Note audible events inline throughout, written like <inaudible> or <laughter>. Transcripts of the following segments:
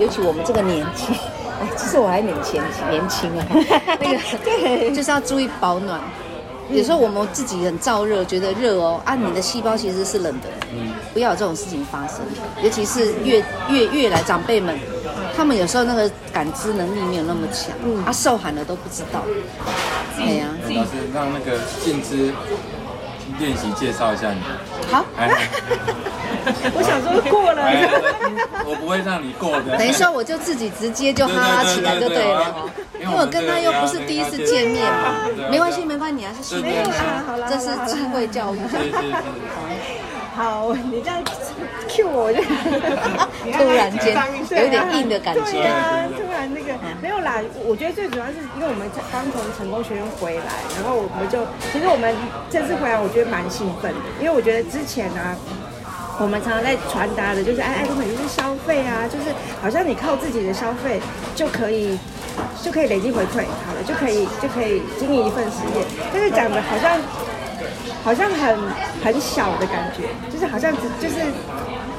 尤其我们这个年纪，<laughs> 哎，其实我还年轻年轻啊，<laughs> 那个对，就是要注意保暖。有时候我们自己很燥热，觉得热哦，啊，你的细胞其实是冷的，不要有这种事情发生。尤其是越越越来长辈们，他们有时候那个感知能力没有那么强，嗯，啊，受寒了都不知道。哎呀，老师让那个静之练习介绍一下你。好，<laughs> <laughs> 我想说过了，我不会让你过的。等一下我就自己直接就哈拉起来就对了。因为我跟他又不是第一次见面嘛，没关系，没关系，你还是训练一下，这是智慧教育。好，你这样 Q 我，我就 <laughs> 突然间有点硬的感觉。对啊，突然那个没有啦。我觉得最主要是因为我们刚从成功学院回来，然后我们就其实我们这次回来，我觉得蛮兴奋的，因为我觉得之前啊，我们常常在传达的就是哎，爱多美就是消费啊，就是好像你靠自己的消费就可以。就可以累积回馈，好了，就可以就可以经营一份事业。但是讲的好像好像很很小的感觉，就是好像只就是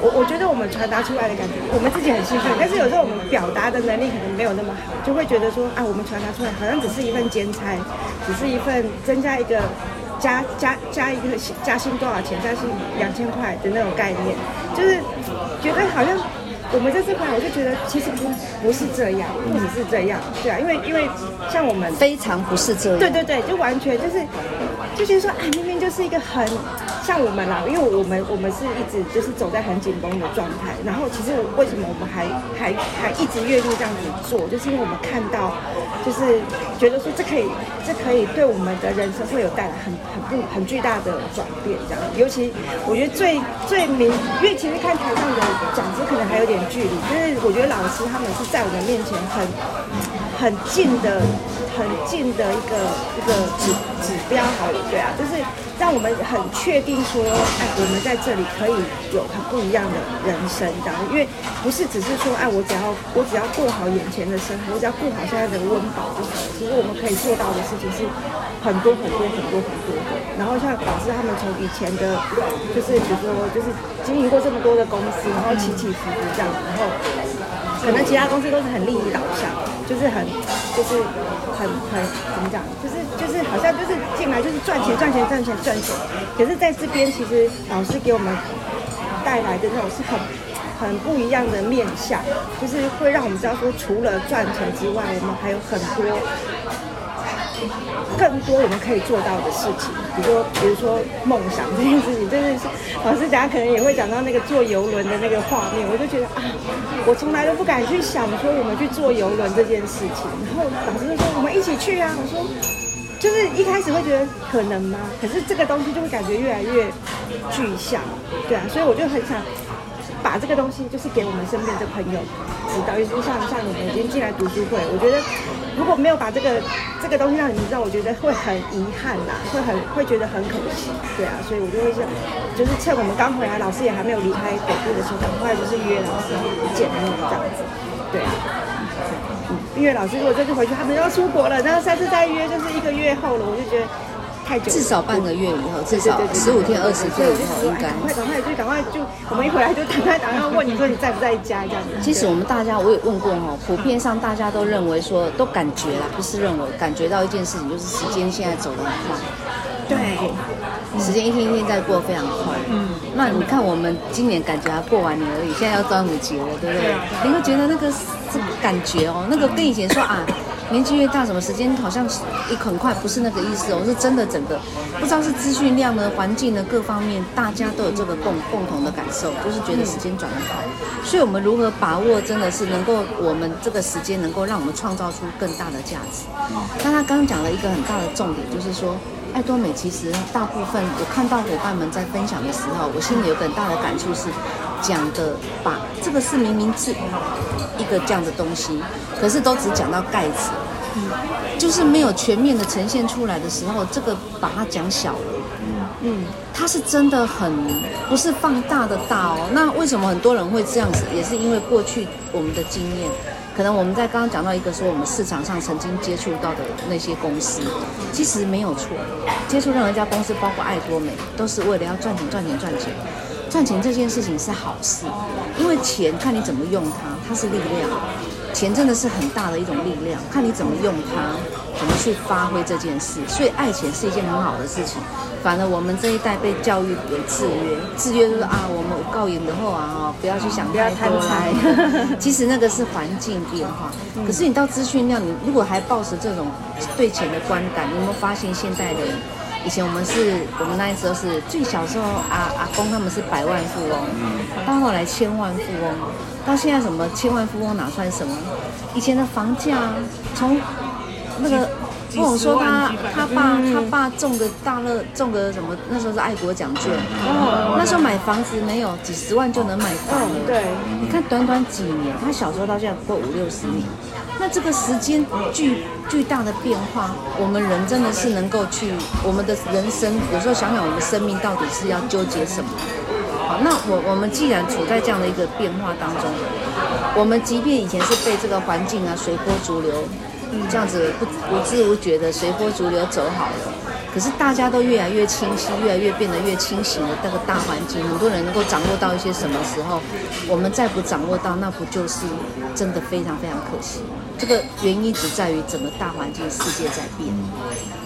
我我觉得我们传达出来的感觉，我们自己很兴奋，但是有时候我们表达的能力可能没有那么好，就会觉得说啊，我们传达出来好像只是一份兼差，只是一份增加一个加加加一个加薪多少钱，加薪两千块的那种概念，就是觉得好像。我们在这块，我就觉得其实不不是这样，不只是这样，对啊，因为因为像我们非常不是这样，对对对，就完全就是，就觉得说，哎，明明就是一个很。像我们啦，因为我们我们是一直就是走在很紧绷的状态，然后其实为什么我们还还还一直愿意这样子做，就是因为我们看到，就是觉得说这可以这可以对我们的人生会有带来很很不很巨大的转变，这样。尤其我觉得最最明，因为其实看台上的讲师可能还有点距离，但是我觉得老师他们是在我们面前很很近的。很近的一个一个指指标，好了，对啊，就是让我们很确定说，哎，我们在这里可以有很不一样的人生，这样，因为不是只是说，哎，我只要我只要过好眼前的生活，我只要过好现在的温饱就好了。其实我们可以做到的事情是很多很多很多很多的。然后像导致他们从以前的，就是比如说就是经营过这么多的公司，然后起起伏伏这样，然后可能其他公司都是很利益导向，就是很就是。很很怎么讲？就是就是好像就是进来就是赚钱赚钱赚钱赚钱，可是在这边其实老师给我们带来的那种是很很不一样的面相，就是会让我们知道说，除了赚钱之外，我们还有很多。更多我们可以做到的事情，比如说，比如说梦想这件事情，就是老师等下可能也会讲到那个坐游轮的那个画面，我就觉得啊，我从来都不敢去想说我们去坐游轮这件事情。然后老师就说我们一起去啊，我说就是一开始会觉得可能吗？可是这个东西就会感觉越来越具象，对啊，所以我就很想。把这个东西就是给我们身边的朋友知道，尤其像像你们已经进来读书会，我觉得如果没有把这个这个东西让你们知道，我觉得会很遗憾呐，会很会觉得很可惜，对啊，所以我就会想，就是趁我们刚回来，老师也还没有离开北部的时候，赶快就是约老师见面这样子，对啊，嗯，因为老师如果这次回去，他们要出国了，然后下次再约就是一个月后了，我就觉得。至少半个月以后，至少十五天、二十天以后应该。赶快、赶快，就赶快就，我们一回来就赶快打电话问你说你在不在家这样子。其实我们大家我也问过哈，普遍上大家都认为说都感觉啦，不是认为感觉到一件事情，就是时间现在走得很快。对，时间一天一天在过，非常快。嗯。那你看我们今年感觉还过完年而已，现在要端午节了，对不对？你会觉得那个这个感觉哦，那个跟以前说啊。年纪越大，什么时间好像也很快，不是那个意思我，是真的，整个不知道是资讯量呢、环境呢各方面，大家都有这个共共同的感受，就是觉得时间转得快。所以，我们如何把握，真的是能够我们这个时间能够让我们创造出更大的价值。那他刚刚讲了一个很大的重点，就是说，爱多美其实大部分我看到伙伴们在分享的时候，我心里有很大的感触是，讲的把这个是明明是一个这样的东西。可是都只讲到盖子，嗯，就是没有全面的呈现出来的时候，这个把它讲小了，嗯嗯，它是真的很不是放大的大哦。那为什么很多人会这样子？也是因为过去我们的经验，可能我们在刚刚讲到一个说我们市场上曾经接触到的那些公司，其实没有错，接触任何一家公司，包括爱多美，都是为了要赚钱赚钱赚钱，赚钱这件事情是好事，因为钱看你怎么用它。它是力量，钱真的是很大的一种力量，看你怎么用它，怎么去发挥这件事。所以爱钱是一件很好的事情。反而我们这一代被教育有制约，制约就是啊，我们告赢的后啊，不要去想太多来。<laughs> 其实那个是环境变化。可是你到资讯量，你如果还抱持这种对钱的观感，你有没有发现现代的人？以前我们是我们那时候是最小时候，阿阿公他们是百万富翁，到后来千万富翁，到现在什么千万富翁哪算什么？以前的房价从那个。跟我说他他爸他爸中个大乐中个什么？那时候是爱国奖券，哦，那时候买房子没有几十万就能买到了。对，你看短短几年，他小时候到现在不过五六十年，那这个时间巨巨大的变化，我们人真的是能够去我们的人生，有时候想想我们生命到底是要纠结什么？好，那我我们既然处在这样的一个变化当中，我们即便以前是被这个环境啊随波逐流。这样子不不知不觉的随波逐流走好了，可是大家都越来越清晰，越来越变得越清醒的那个大环境，很多人能够掌握到一些什么时候，我们再不掌握到，那不就是真的非常非常可惜？这个原因只在于整个大环境世界在变，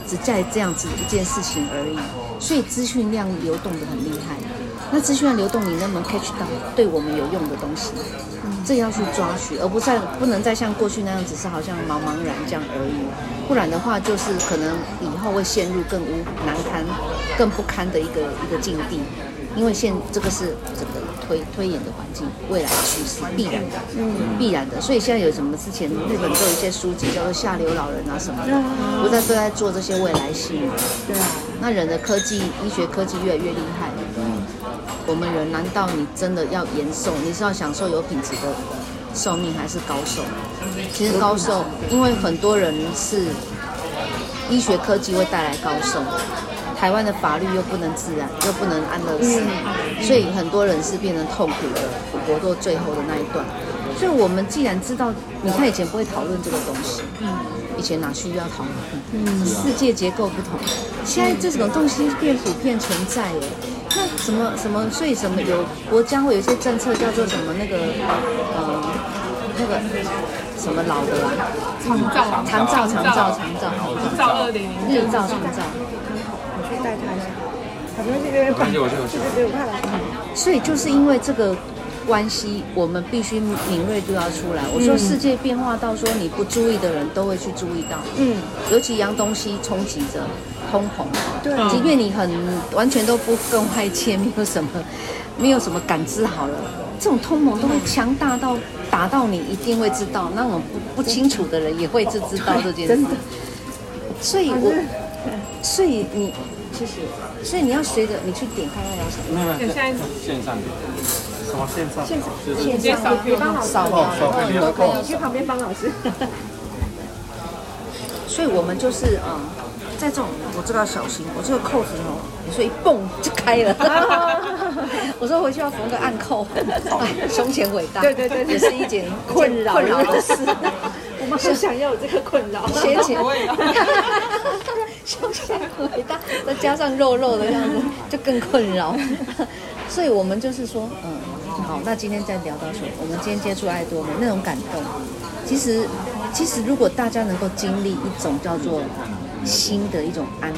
只在这样子一件事情而已，所以资讯量流动的很厉害。那资讯的流动，你能不能 catch 到对我们有用的东西？嗯这要去抓取，而不再不能再像过去那样只是好像茫茫然这样而已，不然的话就是可能以后会陷入更无难堪、更不堪的一个一个境地，因为现这个是整个推推演的环境，未来的趋势必然的，嗯，必然的。所以现在有什么之前日本都有一些书籍叫做《下流老人》啊什么的，不在都在做这些未来性。对啊，那人的科技、医学科技越来越厉害。我们人难道你真的要延寿？你是要享受有品质的寿命，还是高寿？其实高寿，因为很多人是医学科技会带来高寿，台湾的法律又不能自然，又不能安乐死，所以很多人是变成痛苦的活到最后的那一段。所以我们既然知道，你看以前不会讨论这个东西，嗯以前哪需要讨论？嗯，世界结构不同，现在这种东西变普遍存在了。那什么什么，所以什么有国家会有一些政策叫做什么那个呃那个什么老的啦，长照。长照长照。长照，日照。二零。零日照长照，我去带他一下，好不容易这边放，对对对，我看了。所以就是因为这个关系，我们必须敏锐度要出来。我说世界变化到说你不注意的人都会去注意到，嗯，尤其洋东西冲击着。通膨，对，即便你很完全都不跟外界没有什么，没有什么感知好了，这种通膨都会强大到打到你一定会知道，那种不不清楚的人也会知知道这件事。真的，所以我，所以你，谢谢，所以你要随着你去点开那条什么？没有，现在线上点，什么线上？线上，线上，你帮老师扫描，都可以去旁边帮老师。<laughs> 所以我们就是嗯。在这种，我这个要小心，我这个扣子哦，你说一蹦就开了。<laughs> 我说回去要缝个暗扣，胸前伟大，对对对，也是一件困扰困扰的事。我们很想要有这个困扰，先前胸前伟大，再加上肉肉的样子，就更困扰。所以我们就是说，嗯，好，那今天再聊到说，我们今天接触爱多美那种感动，其实其实如果大家能够经历一种叫做。心的一种安，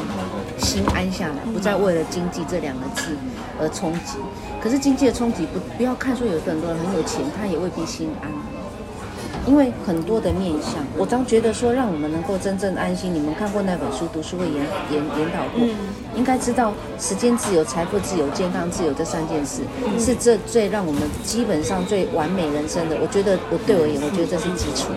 心安下来，不再为了经济这两个字而冲击。可是经济的冲击不不要看说有很多人很有钱，他也未必心安，因为很多的面相。我常觉得说，让我们能够真正安心。你们看过那本书，读书会研研研讨过，应该知道时间自由、财富自由、健康自由这三件事是这最让我们基本上最完美人生的。我觉得我对我而言，我觉得这是基础。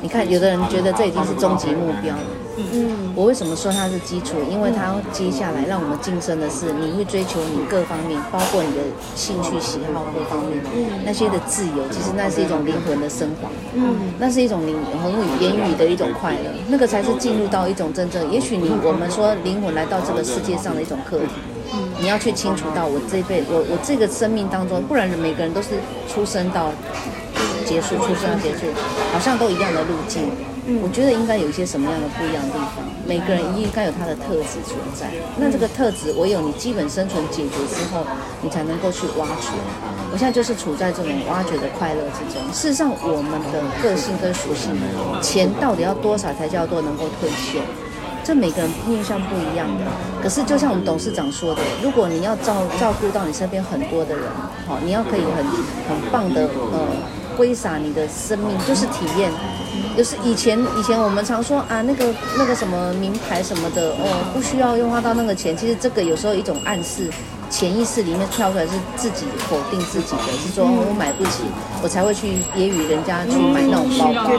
你看，有的人觉得这已经是终极目标了。嗯，我为什么说它是基础？因为它接下来让我们晋升的是，你会追求你各方面，包括你的兴趣喜好各方面，那些的自由，其实那是一种灵魂的升华。嗯，那是一种灵魂语言语的一种快乐，那个才是进入到一种真正。也许你我们说灵魂来到这个世界上的一种课题，你要去清楚到我这辈我我这个生命当中，不然每个人都是出生到。结束，出生要结束，好像都一样的路径。嗯，我觉得应该有一些什么样的不一样的地方。每个人应该有他的特质存在。那这个特质，唯有你基本生存解决之后，你才能够去挖掘。我现在就是处在这种挖掘的快乐之中。事实上，我们的个性跟属性，钱到底要多少才叫做能够退休？这每个人面向不一样的。可是，就像我们董事长说的，如果你要照照顾到你身边很多的人，好，你要可以很很棒的呃挥洒你的生命，就是体验。就是以前以前我们常说啊，那个那个什么名牌什么的哦，不需要用花到那个钱。其实这个有时候一种暗示，潜意识里面跳出来是自己否定自己的，是说我买不起，我才会去揶揄人家去买那种包包。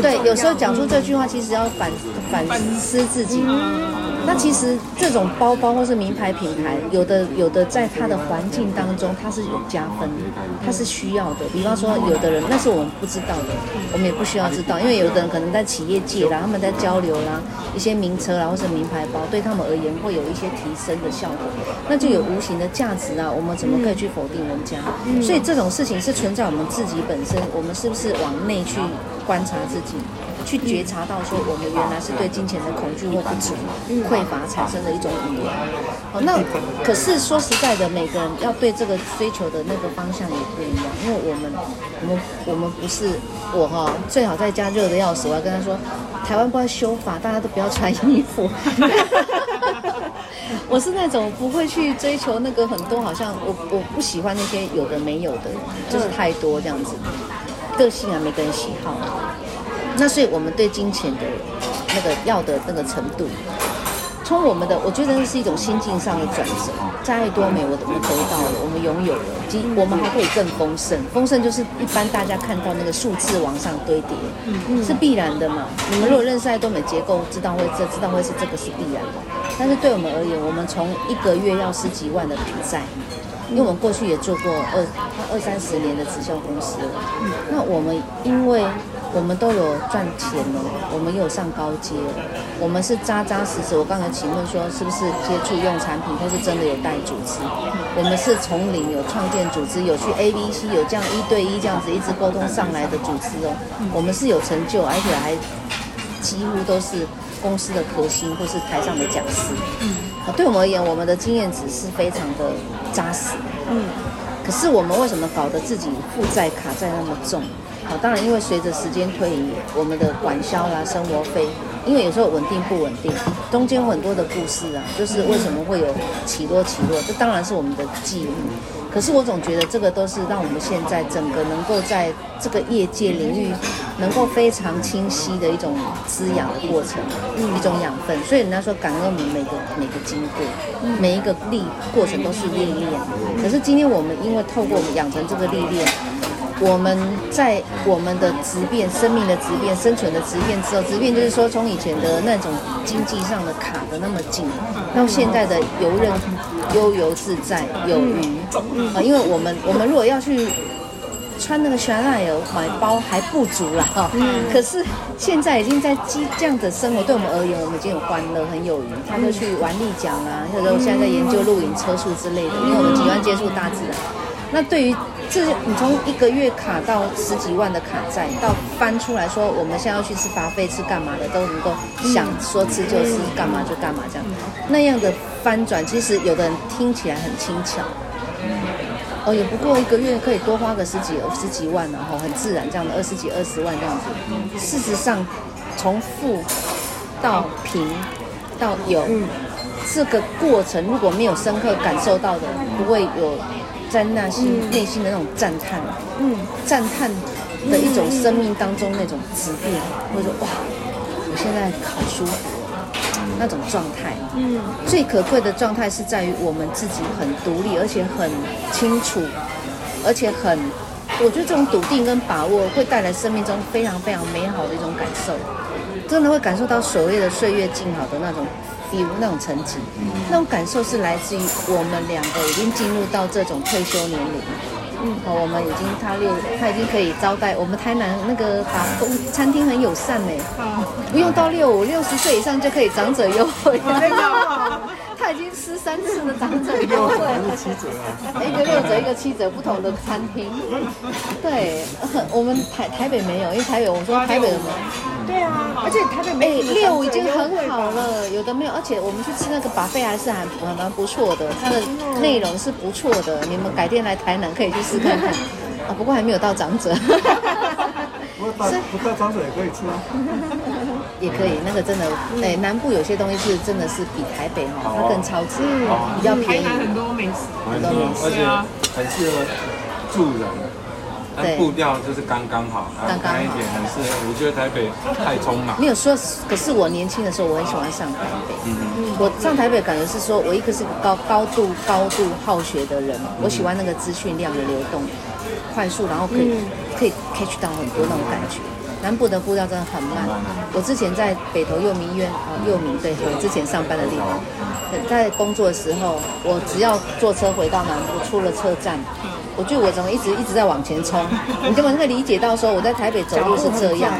对，有时候讲出这句话，其实要反反思自己。那其实这种包包或是名牌品牌，有的有的在它的环境当中，它是有加分的，它是需要的。比方说，有的人那是我们不知道的，我们也不需要知道，因为有的人可能在企业界啦，他们在交流啦，一些名车啦或是名牌包，对他们而言会有一些提升的效果，那就有无形的价值啊。我们怎么可以去否定人家？所以这种事情是存在我们自己本身，我们是不是往内去观察自己？去觉察到说，我们原来是对金钱的恐惧或不足、匮乏产生的一种语言。好，那可是说实在的，每个人要对这个追求的那个方向也不一样。因为我们，我们，我们不是我哈，最好在家热的要死。我要跟他说，台湾不要修法，大家都不要穿衣服。<laughs> <laughs> 我是那种不会去追求那个很多，好像我我不喜欢那些有的没有的，就是太多这样子。个性啊，每个人喜好。那所以，我们对金钱的那个要的那个程度，从我们的，我觉得是一种心境上的转折。在爱多美，我们得到了，我们拥有了，其实我们还可以更丰盛。丰盛就是一般大家看到那个数字往上堆叠，嗯，是必然的嘛。你们如果认识爱多美结构，知道会这知道会是这个是必然的。但是对我们而言，我们从一个月要十几万的卡债，因为我们过去也做过二二三十年的直销公司了，那我们因为。我们都有赚钱了，我们有上高阶了，我们是扎扎实实。我刚才请问说，是不是接触用产品，或是真的有带组织？我们是从零有创建组织，有去 A、B、C，有这样一对一这样子一直沟通上来的组织哦。我们是有成就，而且还几乎都是公司的核心或是台上的讲师。嗯，对我们而言，我们的经验值是非常的扎实。嗯，可是我们为什么搞得自己负债卡债那么重？好，当然，因为随着时间推移，我们的管销啦、生活费，因为有时候稳定不稳定，中间有很多的故事啊，就是为什么会有起落起落，这当然是我们的记忆。可是我总觉得这个都是让我们现在整个能够在这个业界领域能够非常清晰的一种滋养的过程，一种养分。所以人家说感恩我们每个每个经过，每一个历过程都是历练。可是今天我们因为透过我们养成这个历练。我们在我们的质变、生命的质变、生存的质变之后，质变就是说，从以前的那种经济上的卡的那么紧，到现在的游刃、悠游自在、有余啊。因为我们我们如果要去穿那个香奈儿买包还不足啦哈。可是现在已经在这样的生活，对我们而言，我们已经有欢乐、很有余。他就去玩立桨啊，或者我现在在研究露营车速之类的，因为我们喜欢接触大自然。那对于这，你从一个月卡到十几万的卡债，到翻出来说我们现在要去吃 buffet 吃干嘛的，都能够想说吃就吃，干嘛就干嘛这样，那样的翻转，其实有的人听起来很轻巧，哦，也不过一个月可以多花个十几十几万，然后很自然这样的二十几二十万这样子。事实上，从富到贫到有，这个过程如果没有深刻感受到的，不会有。在那心内心的那种赞叹，嗯，赞叹的一种生命当中那种质变，或者说哇，我现在好舒服，那种状态，嗯，最可贵的状态是在于我们自己很独立，而且很清楚，而且很，我觉得这种笃定跟把握会带来生命中非常非常美好的一种感受，真的会感受到所谓的岁月静好的那种。比如那种层级，那种感受是来自于我们两个已经进入到这种退休年龄。嗯，好，我们已经他六，他已经可以招待我们台南那个打工餐厅很友善哎。不用到六五六十岁以上就可以长者优惠。<laughs> 他已经吃三次的长者 <laughs> 优惠，七折啊，一个六折，一个七折，不同的餐厅。对，<laughs> 我们台台北没有，因为台北我说台北的没有。对啊，而且台北没有六已经很好了，有的没有，而且我们去吃那个 buffet 还是还蛮不错的，它的内容是不错的，你们改天来台南可以去试看看。啊，不过还没有到长者。不过不到长者也可以吃啊。<laughs> 也可以，那个真的，哎，南部有些东西是真的是比台北哈，它更超值，比较便宜。很多美食，很多美食，而且很适合住人。对，步调就是刚刚好，刚刚一点，很适合。我觉得台北太匆忙。没有说，可是我年轻的时候，我很喜欢上台北。嗯嗯。我上台北感觉是说，我一个是高高度高度好学的人，我喜欢那个资讯量的流动，快速，然后可以可以 catch 到很多那种感觉。南部的步调真的很慢。我之前在北投佑民医院啊，佑民对，我之前上班的地方，在工作的时候，我只要坐车回到南部，出了车站，我觉得我怎么一直一直在往前冲。<laughs> 你根本会理解到说，我在台北走路是这样，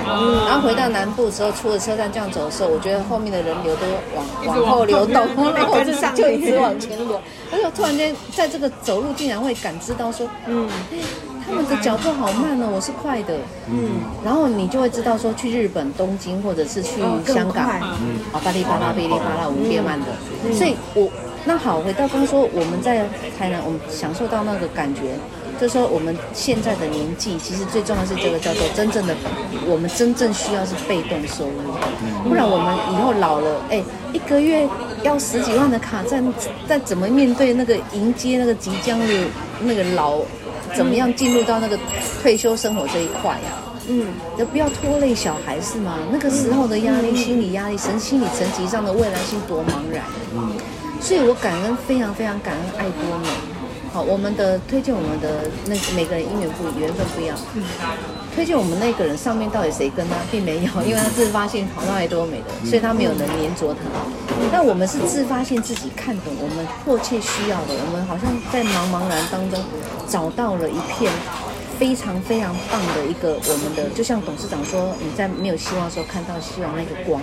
然后回到南部的时候，出了车站这样走的时候，我觉得后面的人流都往往后流动，<laughs> 然后我就就一直往前流。而且我突然间在这个走路，竟然会感知到说，嗯。他们的脚步好慢哦，我是快的，嗯，然后你就会知道说，去日本东京或者是去香港，嗯，啊，巴里巴拉，哔哩巴拉，我们变慢的，所以我那好，回到刚刚说我们在台南，我们享受到那个感觉，就是说我们现在的年纪，其实最重要是这个叫做真正的，我们真正需要是被动收入，不然我们以后老了，哎，一个月要十几万的卡债，再怎么面对那个迎接那个即将的那个老。怎么样进入到那个退休生活这一块呀？嗯，就不要拖累小孩是吗？那个时候的压力、心理压力、神心理层级上的未来性多茫然。嗯，所以我感恩，非常非常感恩爱多美。好，我们的推荐，我们的那每个人姻缘不缘分不一样。嗯，推荐我们那个人上面到底谁跟他，并没有，因为他自发性跑到爱多美的，所以他没有能黏着他。但我们是自发性自己看懂我们迫切需要的，我们好像在茫茫然当中找到了一片非常非常棒的一个我们的，就像董事长说，你在没有希望的时候看到希望那个光。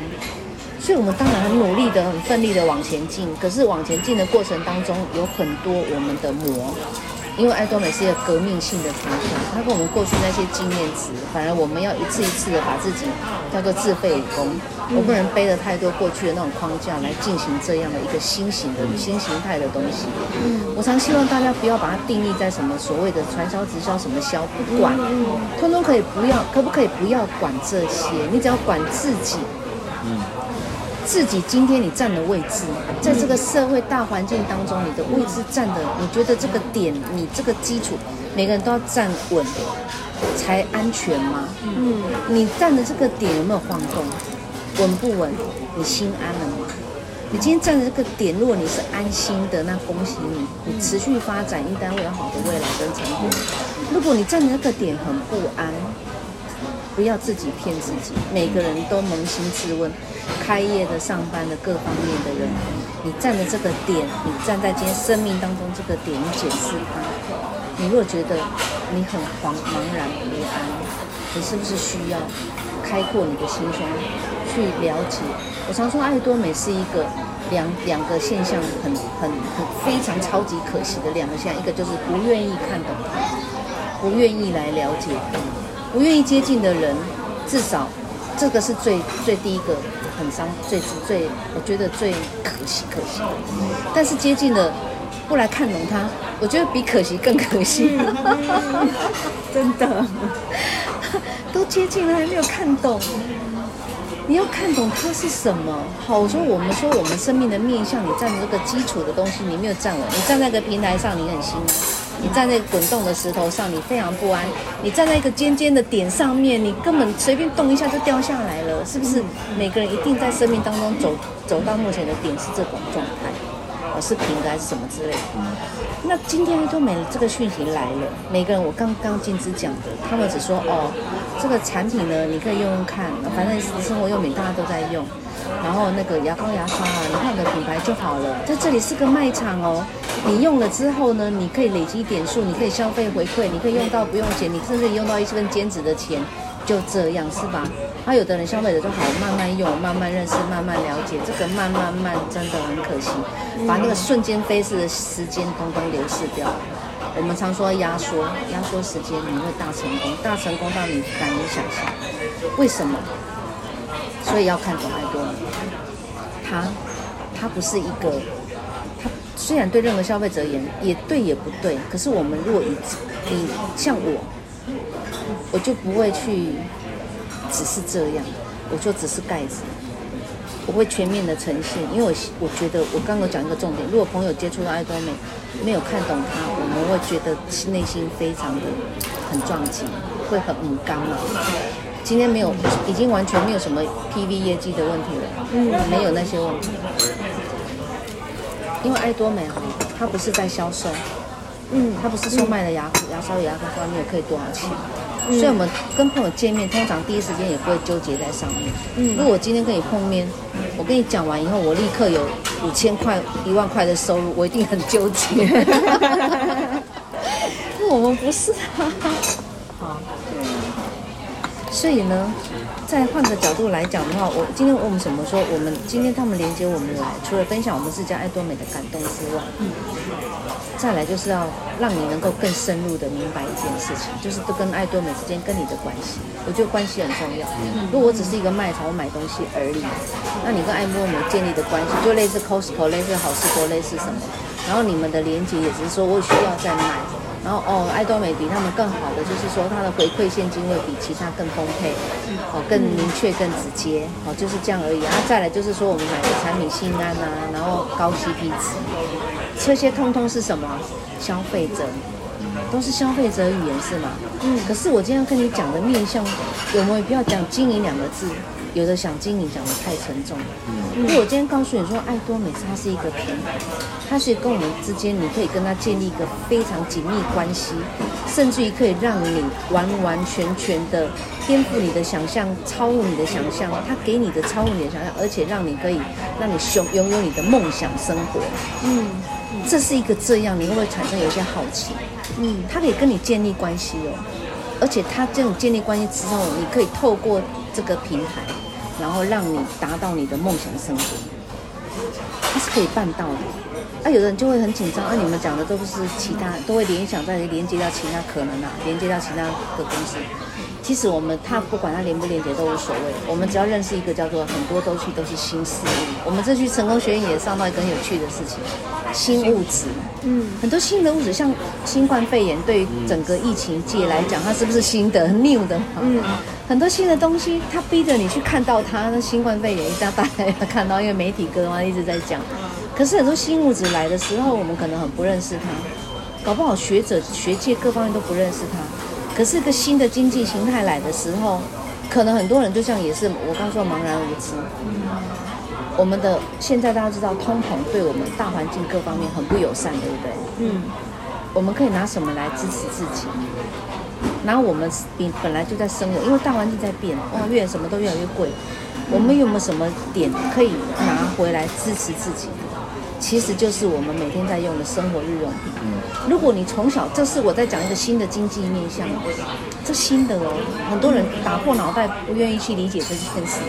所以，我们当然很努力的、很奋力的往前进。可是，往前进的过程当中，有很多我们的磨。因为爱多美是一个革命性的产品，它跟我们过去那些经验值，反而我们要一次一次的把自己叫做自废武功。我不能背了太多过去的那种框架来进行这样的一个新型的新形态的东西。我常希望大家不要把它定义在什么所谓的传销、直销什么销，不管，通通可以不要，可不可以不要管这些？你只要管自己。自己今天你站的位置，在这个社会大环境当中，你的位置站的，你觉得这个点，你这个基础，每个人都要站稳，才安全吗？嗯，你站的这个点有没有晃动？稳不稳？你心安了吗？你今天站的这个点，如果你是安心的，那恭喜你，你持续发展应该会有好的未来跟成果。如果你站的那个点很不安，不要自己骗自己，每个人都扪心自问。开业的、上班的、各方面的人，你站的这个点，你站在今天生命当中这个点，你检视它。你如果觉得你很茫茫然不安，你是不是需要开阔你的心胸，去了解？我常说，爱多美是一个两两个现象很，很很非常超级可惜的两个现象，一个就是不愿意看懂它，不愿意来了解，不愿意接近的人，至少这个是最最第一个。很伤，最最，我觉得最可惜，可惜。但是接近了，不来看懂他，我觉得比可惜更可惜。真的，<laughs> 都接近了还没有看懂，你要看懂它是什么。好，我说我们说我们生命的面向，你站这个基础的东西，你没有站稳，你站在个平台上，你很心安。你站在滚动的石头上，你非常不安；你站在一个尖尖的点上面，你根本随便动一下就掉下来了，是不是？每个人一定在生命当中走走到目前的点是这种状态，哦，是平的还是什么之类的？那今天爱多美这个讯息来了，每个人我刚刚静之讲的，他们只说哦，这个产品呢，你可以用用看，反正生活用品大家都在用。然后那个牙膏牙刷啊，你看个品牌就好了。在这里是个卖场哦，你用了之后呢，你可以累积点数，你可以消费回馈，你可以用到不用钱，你甚至用到一份兼职的钱，就这样是吧？他有的人消费者就好慢慢用，慢慢认识，慢慢了解，这个慢慢慢真的很可惜，把那个瞬间飞逝的时间通通流逝掉。我们常说压缩，压缩时间，你会大成功，大成功到你难以想象。为什么？所以要看懂爱多美，他他不是一个，他虽然对任何消费者言也对也不对，可是我们如果以以像我，我就不会去只是这样，我就只是盖子，我会全面的呈现，因为我我觉得我刚刚讲一个重点，如果朋友接触到爱多美，没有看懂它，我们会觉得内心非常的很撞击，会很很刚嘛。今天没有，已经完全没有什么 PV 业绩的问题了，嗯，没有那些问题，因为爱多美哈，它不是在销售，嗯，它不是售卖的牙牙刷、牙膏，你也可以多少钱，嗯，所以我们跟朋友见面，通常第一时间也不会纠结在上面，嗯，如果我今天跟你碰面，我跟你讲完以后，我立刻有五千块、一万块的收入，我一定很纠结，<laughs> <laughs> 我们不是啊。所以呢，再换个角度来讲的话，我今天我们怎么说？我们今天他们连接我们来，除了分享我们自家爱多美的感动之外，嗯，再来就是要让你能够更深入的明白一件事情，就是都跟爱多美之间跟你的关系，我觉得关系很重要。如果我只是一个卖场，我买东西而已，那你跟爱多美建立的关系就类似 Costco，类似好事多，类似什么？然后你们的连接也只是说我需要再买。然后哦，爱多美比他们更好的就是说，它的回馈现金会比其他更丰沛，哦，更明确、更直接，哦，就是这样而已。然后再来就是说，我们买的产品心安啊，然后高 CP 值，这些通通是什么？消费者，都是消费者语言是吗？嗯。可是我今天跟你讲的面向，有没有必要讲经营两个字？有的想经营讲得太沉重。了。嗯。如果我今天告诉你说，爱多美它是一个平台，它是跟我们之间，你可以跟它建立一个非常紧密关系，甚至于可以让你完完全全的颠覆你的想象，超乎你的想象。它给你的超乎你的想象，而且让你可以让你拥拥有你的梦想生活。嗯。这是一个这样，你会不会产生有些好奇？嗯。它可以跟你建立关系哦，而且它这种建立关系之后，你可以透过这个平台。然后让你达到你的梦想生活，它是可以办到的。那，有的人就会很紧张，啊，你们讲的都不是其他，都会联想在连接到其他可能啊，连接到其他的公司。其实我们他不管他连不连接都无所谓，我们只要认识一个叫做很多东西都是新事物。我们这去成功学院也上到一个很有趣的事情，新物质，嗯，很多新的物质，像新冠肺炎对于整个疫情界来讲，它是不是新的、很 new 的？嗯，很多新的东西，它逼着你去看到它。那新冠肺炎一定要大家要看到，因为媒体哥嘛一直在讲。可是很多新物质来的时候，我们可能很不认识它，搞不好学者、学界各方面都不认识它。可是，一个新的经济形态来的时候，可能很多人就像也是我刚说茫然无知。嗯。我们的现在大家知道，通膨对我们大环境各方面很不友善，对不对？嗯。我们可以拿什么来支持自己？然后我们比本来就在生活，因为大环境在变，哇，越什么都越来越贵。我们有没有什么点可以拿回来支持自己？其实就是我们每天在用的生活日用品。如果你从小，这是我在讲一个新的经济面向，这新的哦，很多人打破脑袋不愿意去理解这件事。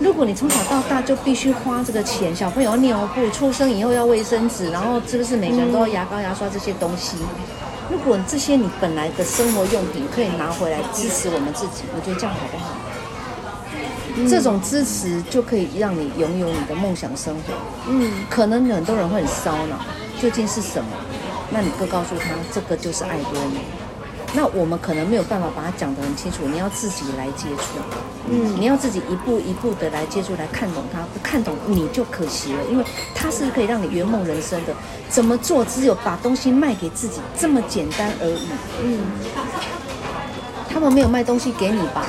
如果你从小到大就必须花这个钱，小朋友尿布，出生以后要卫生纸，然后是不是每个人都要牙膏、牙刷这些东西？如果这些你本来的生活用品可以拿回来支持我们自己，我觉得这样好不好？这种支持就可以让你拥有你的梦想生活。嗯，可能很多人会很烧脑，究竟是什么？那你就告诉他，这个就是爱多美。那我们可能没有办法把它讲得很清楚，你要自己来接触。嗯，你要自己一步一步的来接触，来看懂它。不看懂你就可惜了，因为它是可以让你圆梦人生的。怎么做？只有把东西卖给自己这么简单而已。嗯，他们没有卖东西给你吧？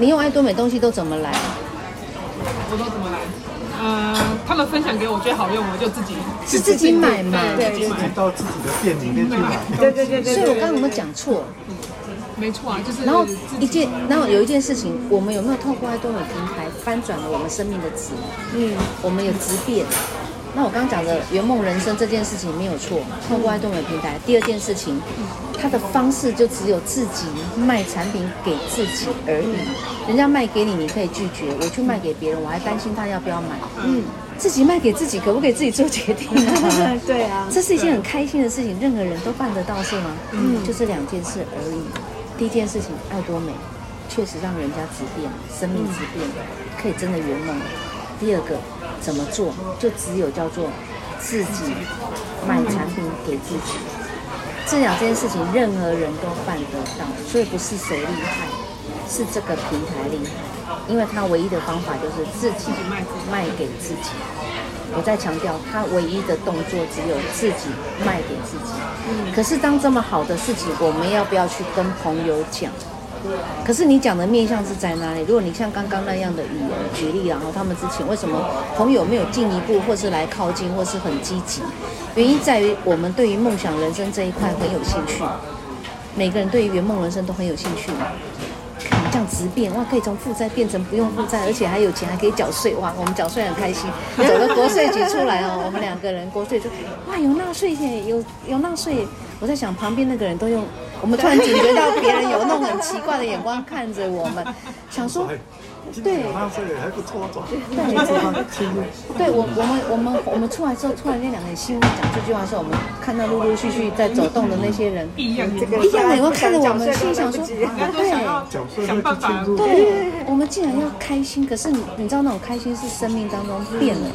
你用爱多美东西都怎么来？我都怎么来？嗯、呃，他们分享给我，觉得好用，我就自己是自己买嘛，对，自己到自己的店里面去买。对对对对。所以我刚刚有没有讲错？没错啊，就是。然后一件，然后有一件事情，我们有没有透过爱多美平台翻转了我们生命的值？嗯，我们有质变。那我刚刚讲的圆梦人生这件事情没有错，透过爱多美平台。第二件事情，它的方式就只有自己卖产品给自己而已。人家卖给你，你可以拒绝；我去卖给别人，我还担心他要不要买。嗯，自己卖给自己，可不可以自己做决定啊？<laughs> 对啊，这是一件很开心的事情，任何人都办得到，是吗？嗯，就这两件事而已。第一件事情，爱多美，确实让人家质变，生命质变，可以真的圆梦。第二个。怎么做？就只有叫做自己卖产品给自己，这两件事情任何人都办得到，所以不是谁厉害，是这个平台厉害，因为它唯一的方法就是自己卖给自己。我再强调，它唯一的动作只有自己卖给自己。可是当这么好的事情，我们要不要去跟朋友讲？可是你讲的面向是在哪里？如果你像刚刚那样的语言举例，然后他们之前为什么朋友没有进一步，或是来靠近，或是很积极？原因在于我们对于梦想人生这一块很有兴趣，每个人对于圆梦人生都很有兴趣嘛。这样直变哇，可以从负债变成不用负债，而且还有钱，还可以缴税哇！我们缴税很开心，走了国税局出来哦，我们两个人国税就哇有纳税耶，有有纳税。我在想旁边那个人都用。我们突然警觉到别人有那种很奇怪的眼光看着我们，<laughs> 想说，对，还不错，对，对 <laughs> 我我们我们我们出来之后，突然间两个人心里讲这句话的时候，我们看到陆陆续续在走动的那些人，异样眼光。看着我们，心想说，对，想办法，对，我们竟然要开心，可是你你知道那种开心是生命当中变了。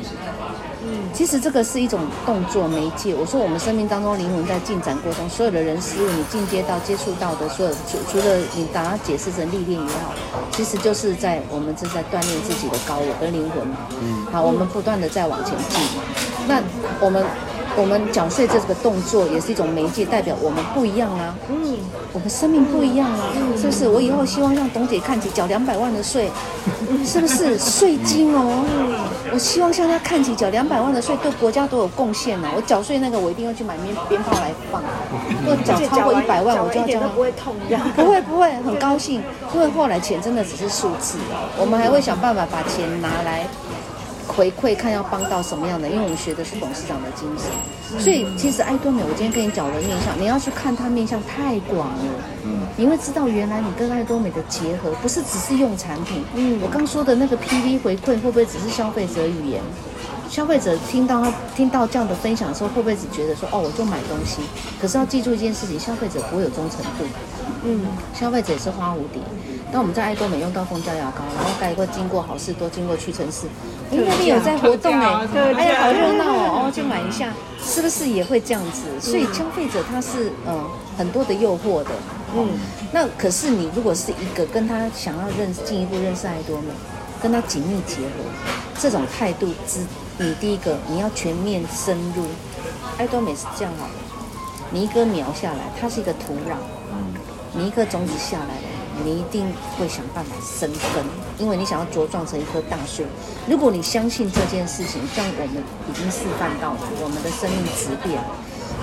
其实这个是一种动作媒介。我说我们生命当中灵魂在进展过程中，所有的人事物，你进阶到接触到的所有，除除了你把它解释成历练也好，其实就是在我们正在锻炼自己的高我跟灵魂嘛。嗯。好，我们不断的在往前进。那我们。我们缴税这个动作也是一种媒介，代表我们不一样啊。嗯，我们生命不一样啊，嗯、是不是？我以后希望让董姐看起缴两百万的税，是不是税金哦？嗯、我希望向她看起缴两百万的税，对国家都有贡献呢。我缴税那个，我一定要去买鞭鞭炮来放。我缴超过一百万，我就要缴。不会痛，不会不会，很高兴，因为后来钱真的只是数字，我们还会想办法把钱拿来。回馈看要帮到什么样的，因为我们学的是董事长的精神，所以其实爱多美，我今天跟你讲的面向，你要去看它面向太广了，嗯，你会知道原来你跟爱多美的结合不是只是用产品，嗯，我刚说的那个 PV 回馈会不会只是消费者语言？消费者听到他听到这样的分享的时候，会不会只觉得说哦，我就买东西？可是要记住一件事情，消费者不会有忠诚度，嗯，消费者也是花蝴蝶。当我们在爱多美用到蜂胶牙膏，然后盖过经过好事多，经过屈臣氏，哎，那边有在活动哎，哎呀，好热闹哦，哦，就买一下，是不是也会这样子？所以消费者他是嗯很多的诱惑的，嗯，那可是你如果是一个跟他想要认识进一步认识爱多美，跟他紧密结合，这种态度之，你第一个你要全面深入，爱多美是这样好的，你一颗苗下来，它是一个土壤，嗯，你一颗种子下来。你一定会想办法生根，因为你想要茁壮成一棵大树。如果你相信这件事情，像我们已经示范到了，我们的生命质变，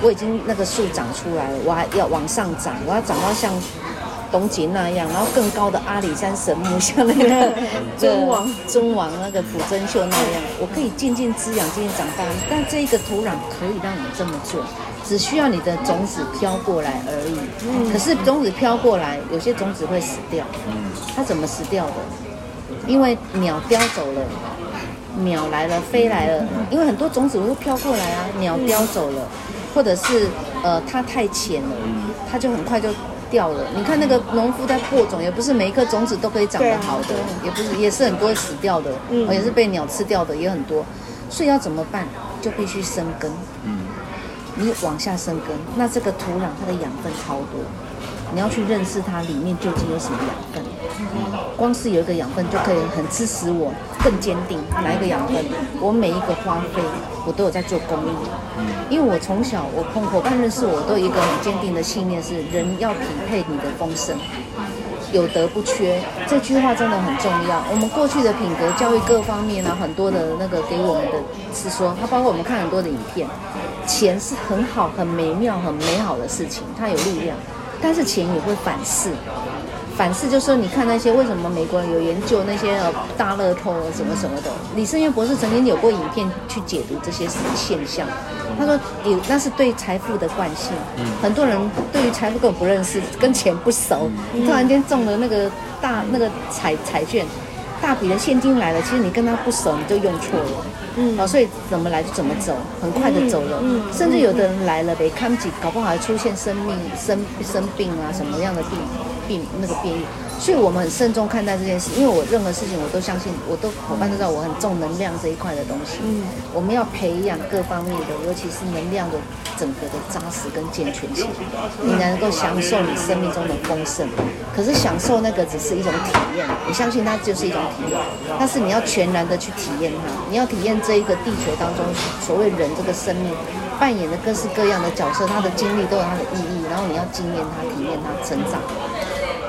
我已经那个树长出来了，我还要往上长，我要长到像东京那样，然后更高的阿里山神木，像那个 <laughs> 尊王尊王那个朴真秀那样，我可以渐渐滋养，渐渐长大。但这一个土壤可以让你这么做。只需要你的种子飘过来而已。嗯，可是种子飘过来，有些种子会死掉。嗯，它怎么死掉的？因为鸟叼走了，鸟来了，飞来了。因为很多种子会飘过来啊，鸟叼走了，或者是呃它太浅了，它就很快就掉了。你看那个农夫在播种，也不是每一颗种子都可以长得好的，也不是，也是很多死掉的，也是被鸟吃掉的也很多。所以要怎么办？就必须生根。嗯。你往下生根，那这个土壤它的养分超多，你要去认识它里面究竟有什么养分。光是有一个养分就可以很支持我更坚定。哪一个养分？我每一个花费，我都有在做公益。因为我从小我碰伙伴认识我，都有一个很坚定的信念是：人要匹配你的丰盛，有得不缺。这句话真的很重要。我们过去的品格教育各方面啊，很多的那个给我们的是说，它包括我们看很多的影片。钱是很好、很美妙、很美好的事情，它有力量，但是钱也会反噬，反思就是说，你看那些为什么美国人有研究那些呃大乐透什么什么的，李胜渊博士曾经有过影片去解读这些现象。他说有那是对财富的惯性，很多人对于财富根本不认识，跟钱不熟，突然间中了那个大那个彩彩券。大笔的现金来了，其实你跟他不熟，你就用错了。嗯，好，所以怎么来就怎么走，很快的走了。嗯，甚至有的人来了，没看几，搞不好还出现生命生生病啊，什么样的病病那个变异。所以我们很慎重看待这件事，因为我任何事情我都相信，我都伙伴都知道我很重能量这一块的东西。嗯，我们要培养各方面的，尤其是能量的整个的扎实跟健全性，你能够享受你生命中的丰盛。可是享受那个只是一种体验，我相信它就是一种体验，但是你要全然的去体验它，你要体验这一个地球当中所谓人这个生命扮演的各式各样的角色，他的经历都有它的意义，然后你要经验它、体验它、成长。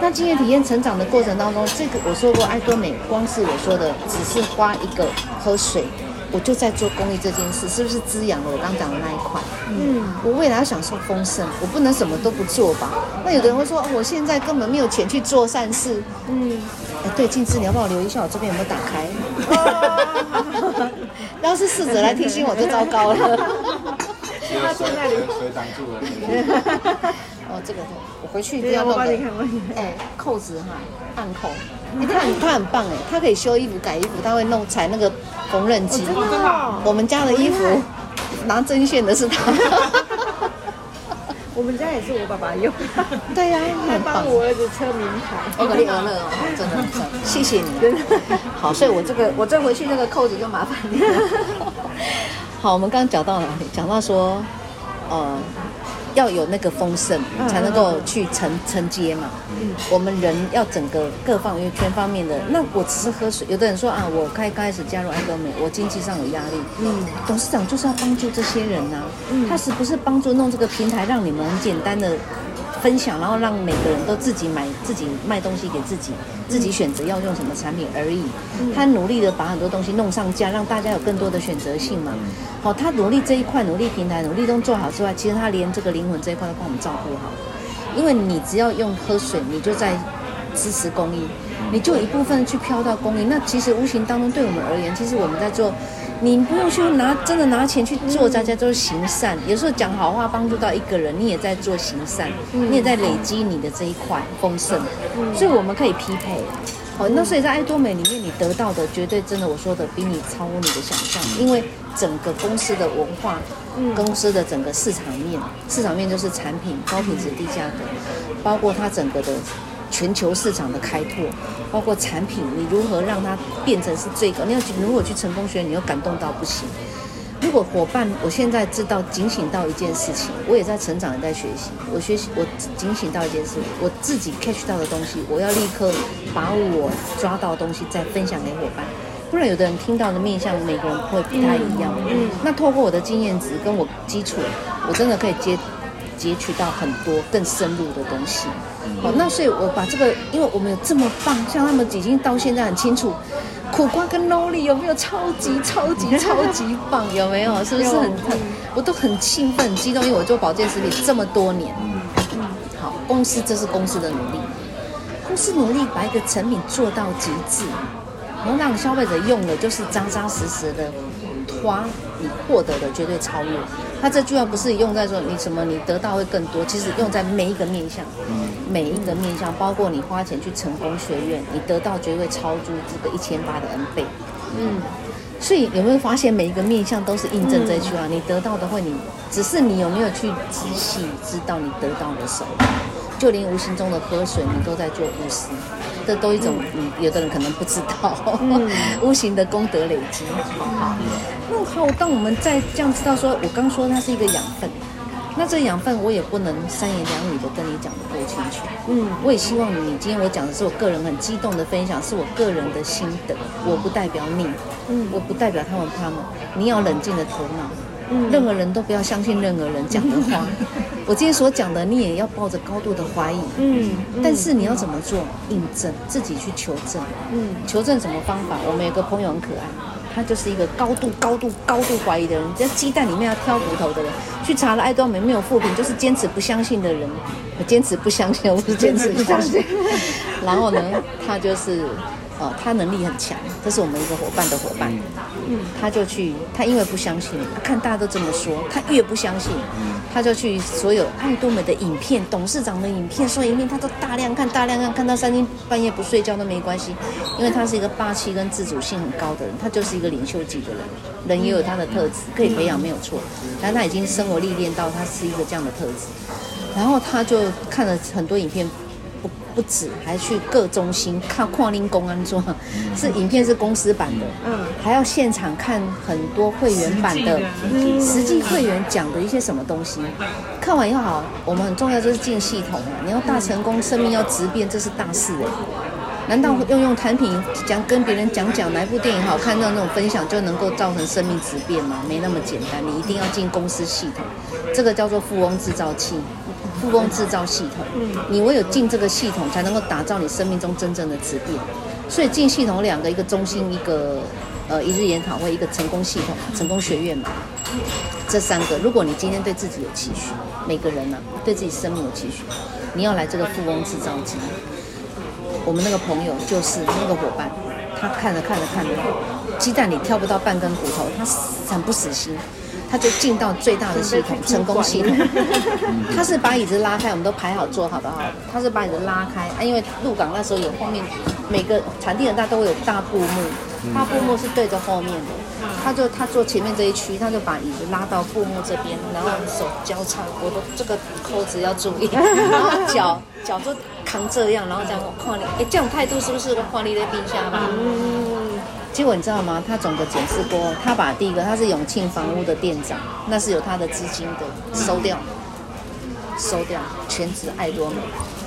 那经验体验成长的过程当中，这个我说过，爱多美光是我说的，只是花一个喝水，我就在做公益这件事，是不是滋养了我刚讲的那一块？嗯，我未来要享受丰盛，我不能什么都不做吧？那有的人会说，我现在根本没有钱去做善事。嗯，哎，对，静芝，你要帮我留意一下，我这边有没有打开？<laughs> <laughs> 要是试着来提醒我就糟糕了。他现在水挡住了。哦，这个我回去一定要弄的。哎，扣子哈，暗扣。哎，他很他很棒哎，他可以修衣服、改衣服，他会弄踩那个缝纫机。我们家的衣服拿针线的是他。<laughs> 我们家也是我爸爸用。对呀，很棒。我儿子车名牌。欧格利俄勒哦，真的很棒，谢谢你。好，所以我这个我再回去那个扣子就麻烦你了。好，我们刚刚讲到哪里？讲到说，呃。要有那个丰盛，才能够去承承接嘛。嗯，我们人要整个各方面全方面的。那我只是喝水。有的人说啊，我开刚开始加入安德美，我经济上有压力。嗯，董事长就是要帮助这些人呐、啊。嗯，他是不是帮助弄这个平台，让你们很简单的。分享，然后让每个人都自己买、自己卖东西给自己，自己选择要用什么产品而已。他努力的把很多东西弄上架，让大家有更多的选择性嘛。好，他努力这一块，努力平台，努力都做好之外，其实他连这个灵魂这一块都帮我们照顾好。因为你只要用喝水，你就在支持公益，你就一部分去飘到公益。那其实无形当中对我们而言，其实我们在做。你不用去拿真的拿钱去做，大家都是行善。有时候讲好话帮助到一个人，你也在做行善，你也在累积你的这一块丰盛。所以我们可以匹配。好，那所以在爱多美里面，你得到的绝对真的，我说的比你超乎你的想象。因为整个公司的文化，公司的整个市场面，市场面就是产品高品质低价格，包括它整个的。全球市场的开拓，包括产品，你如何让它变成是最高？你要去，如果去成功学，你要感动到不行。如果伙伴，我现在知道警醒到一件事情，我也在成长，也在学习。我学习，我警醒到一件事，我自己 catch 到的东西，我要立刻把我抓到的东西再分享给伙伴。不然，有的人听到的面向，每个人会不太一样。嗯，那透过我的经验值跟我基础，我真的可以接。截取到很多更深入的东西，好，那所以我把这个，因为我们有这么棒，像他们已经到现在很清楚，苦瓜跟 Noli 有没有超级超级超级棒？有没有？是不是很很？我都很兴奋、很激动，因为我做保健食品这么多年。好，公司这是公司的努力，公司努力把一个产品做到极致，然后让消费者用的就是扎扎实实的。花你获得的绝对超越，他这句话不是用在说你什么你得到会更多，其实用在每一个面向，每一个面向，包括你花钱去成功学院，你得到绝对超出这个一千八的 N 倍。嗯，所以有没有发现每一个面向都是印证这句话？你得到的会你，只是你有没有去仔细知道你得到的什么？就连无形中的喝水，你都在做无私。这都一种，嗯，有的人可能不知道，嗯、<laughs> 无形的功德累积。好好，那好，当我们在这样知道说，我刚说它是一个养分，那这养分我也不能三言两语的跟你讲的够清楚。嗯，我也希望你，今天我讲的是我个人很激动的分享，是我个人的心得，我不代表你，嗯，我不代表他们他们，你要冷静的头脑。任何人都不要相信任何人讲的话。我今天所讲的，你也要抱着高度的怀疑。嗯，但是你要怎么做？印证，自己去求证。嗯，求证什么方法？我们有个朋友很可爱，他就是一个高度、高度、高度怀疑的人，在鸡蛋里面要挑骨头的人。去查了爱多美没有复评，就是坚持不相信的人。我坚持不相信，我不是坚持不相信。<laughs> 然后呢，他就是。哦，他能力很强，这是我们一个伙伴的伙伴。嗯，他就去，他因为不相信，看大家都这么说，他越不相信，他就去所有爱多美的影片、董事长的影片、所有影片，他都大量看、大量看，看到三更半夜不睡觉都没关系，因为他是一个霸气跟自主性很高的人，他就是一个领袖级的人，人也有他的特质，可以培养没有错，但他已经生活历练到他是一个这样的特质，然后他就看了很多影片。不止，还去各中心看矿林公安做，是影片是公司版的，嗯，还要现场看很多会员版的，实际会员讲的一些什么东西，看完以后好，我们很重要就是进系统啊，你要大成功，生命要质变，这是大事哎，难道用用产品讲跟别人讲讲哪一部电影好看到那种分享就能够造成生命质变吗？没那么简单，你一定要进公司系统，这个叫做富翁制造器。富翁制造系统，你唯有进这个系统，才能够打造你生命中真正的质变。所以进系统两个，一个中心，一个呃一日研讨会，一个成功系统、成功学院嘛。这三个，如果你今天对自己有期许，每个人呢、啊、对自己生命有期许，你要来这个富翁制造机。我们那个朋友就是那个伙伴，他看着看着看着，鸡蛋里挑不到半根骨头，他很不死心。他就进到最大的系统，成功系统。<laughs> 他是把椅子拉开，我们都排好坐好不好。他是把椅子拉开，啊，因为鹿港那时候有后面每个场地很大，都会有大布幕，大布幕是对着后面的。他就他坐前面这一区，他就把椅子拉到布幕这边，然后手交叉，我的这个扣子要注意，<laughs> 然后脚脚就扛这样，然后这样我看你，哎，这种态度是不是看你在冰箱吧？结果你知道吗？他总的检视过，他把第一个他是永庆房屋的店长，那是有他的资金的，收掉，收掉，全职爱多美。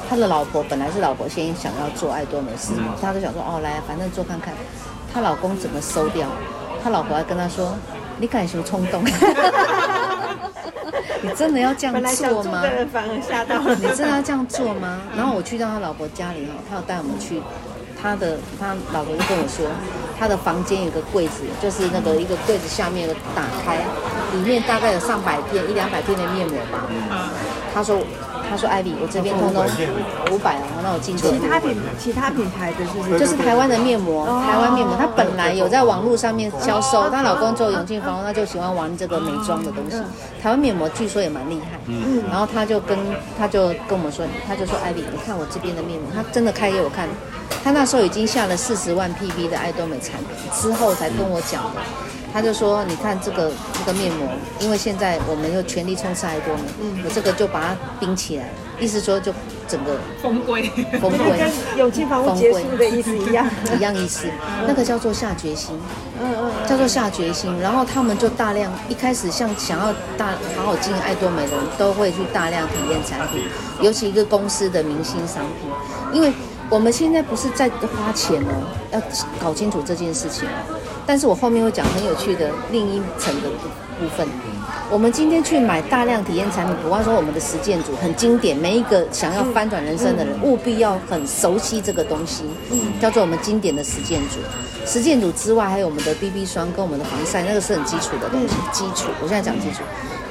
他的老婆本来是老婆先想要做爱多美事，他都想说哦来，反正做看看。他老公怎么收掉？他老婆还跟他说：“你敢什么冲动？<laughs> 你真的要这样做吗？反而吓到了。你真的要这样做吗？”然后我去到他老婆家里哈，他有带我们去。他的他老婆就跟我说，他的房间有个柜子，就是那个一个柜子下面有打开，里面大概有上百片一两百片的面膜吧。他说。他说：“艾比，我这边通通五百哦，那我进去。”其他品其他品牌的是不是？就是台湾的面膜，台湾面膜。她本来有在网络上面销售，她老公做永庆房屋，她就喜欢玩这个美妆的东西。台湾面膜据说也蛮厉害。嗯。然后他就跟他就跟我们说，他就说：“艾比，你看我这边的面膜，他真的开给我看。他那时候已经下了四十万 PV 的爱多美产品，之后才跟我讲的。”他就说：“你看这个这个面膜，因为现在我们又全力冲刺爱多美，嗯，我这个就把它冰起来，意思说就整个 <laughs> 封龟，封龟，<laughs> 跟永庆房屋结束的意思一样，<laughs> 一样意思。那个叫做下决心，嗯嗯，叫做下决心。然后他们就大量一开始像想要大好好经营爱多美的人，都会去大量体验产品，尤其一个公司的明星商品，因为我们现在不是在花钱哦，要搞清楚这件事情。”但是我后面会讲很有趣的另一层的部分。我们今天去买大量体验产品，比方说我们的实践组很经典，每一个想要翻转人生的人务必要很熟悉这个东西，叫做我们经典的实践组。实践组之外，还有我们的 BB 霜跟我们的防晒，那个是很基础的东西。基础，我现在讲基础。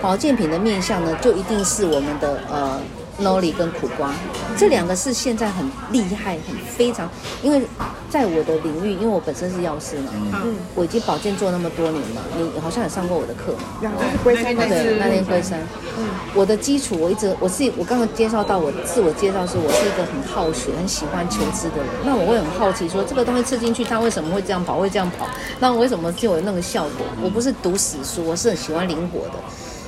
保健品的面向呢，就一定是我们的呃。Noli 跟苦瓜，这两个是现在很厉害、很非常，因为在我的领域，因为我本身是药师嘛，嗯，我已经保健做那么多年嘛，你好像也上过我的课嘛，然后龟山那天龟山，嗯，我的基础我一直我是我刚刚介绍到我自我介绍是我是一个很好学、很喜欢求知的人，那我会很好奇说这个东西吃进去它为什么会这样跑，会这样跑，那我为什么就有那个效果？我不是读死书，我是很喜欢灵活的。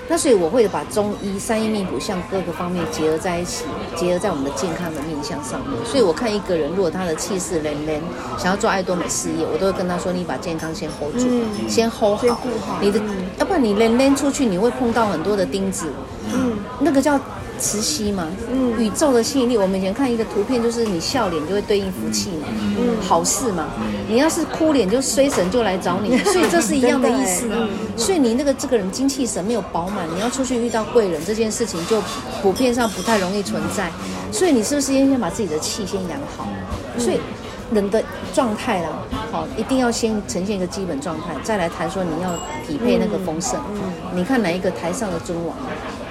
那所以我会把中医、三医命谱向各个方面结合在一起，结合在我们的健康的面相上面。所以我看一个人，如果他的气势连连，想要做爱多美事业，我都会跟他说：你把健康先 hold 住，嗯、先 hold 好，好你的，嗯、要不然你连连出去，你会碰到很多的钉子。嗯，那个叫。磁吸嘛，嗯，宇宙的吸引力。我们以前看一个图片，就是你笑脸就会对应福气嘛，嗯，好事嘛。你要是哭脸，就衰神就来找你，<laughs> 所以这是一样的意思。所以你那个这个人精气神没有饱满，你要出去遇到贵人这件事情就普遍上不太容易存在。所以你是不是先先把自己的气先养好？所以人的状态啦，好，一定要先呈现一个基本状态，再来谈说你要匹配那个丰盛。你看哪一个台上的尊王？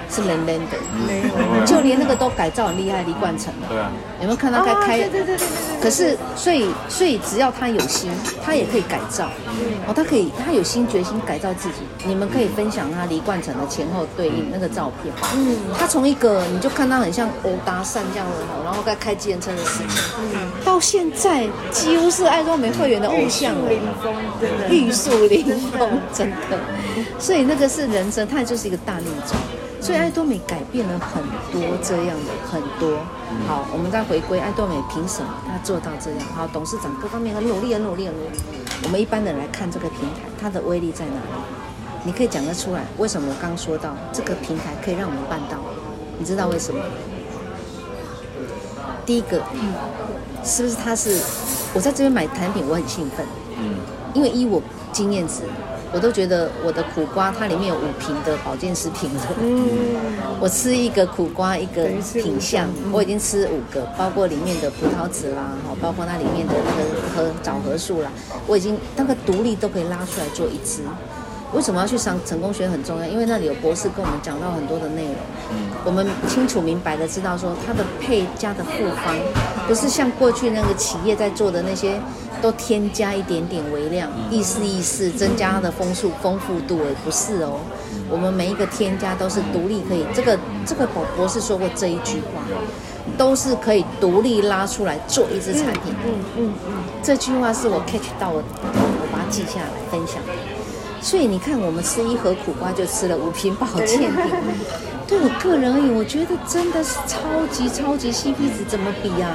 是冷冷的，没有，就连那个都改造很厉害，李冠成，对啊，有没有看到他开？对对对对对。可是，所以，所以只要他有心，他也可以改造。哦，他可以，他有心决心改造自己。你们可以分享他李冠成的前后对应那个照片。嗯，他从一个你就看他很像欧达善这样的，然后在开计程车的事情，嗯，到现在几乎是爱多美会员的偶像了。玉树临风，真的。所以那个是人生，他也就是一个大逆转。所以爱多美改变了很多这样的很多。好，我们再回归爱多美，凭什么他做到这样？好，董事长各方面很努力，很努力，很努力。我们一般人来看这个平台，它的威力在哪里？你可以讲得出来？为什么我刚说到这个平台可以让我们办到？你知道为什么？第一个，是不是他是我在这边买产品，我很兴奋，嗯因为依我经验值。我都觉得我的苦瓜，它里面有五瓶的保健食品。嗯，我吃一个苦瓜，一个品相，我已经吃五个，包括里面的葡萄籽啦，哈，包括那里面的那个和枣核素啦，我已经那个独立都可以拉出来做一支。为什么要去上成功学很重要？因为那里有博士跟我们讲到很多的内容，我们清楚明白的知道说它的配加的复方，不是像过去那个企业在做的那些。都添加一点点微量，意思意思增加它的丰富丰富度，而不是哦。我们每一个添加都是独立可以，这个这个宝博士说过这一句话，都是可以独立拉出来做一支产品。嗯嗯嗯，这句话是我 catch 到我，我把它记下来分享。所以你看，我们吃一盒苦瓜就吃了五瓶保健品。对我个人而言，我觉得真的是超级超级 CP 值，怎么比啊？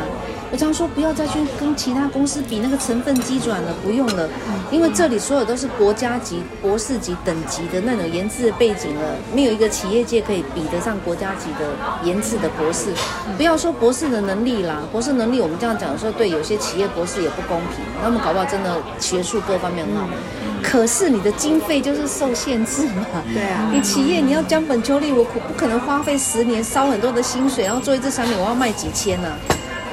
我常说不要再去跟其他公司比那个成分机转了，不用了，因为这里所有都是国家级、博士级等级的那种研制的背景了，没有一个企业界可以比得上国家级的研制的博士。不要说博士的能力啦，博士能力我们这样讲说，对有些企业博士也不公平，他们搞不好真的学术各方面很好。可是你的经费就是受限制嘛，对啊，你企业你要将本求利，我可不可能花费十年烧很多的薪水，然后做一支产品，我要卖几千呢、啊？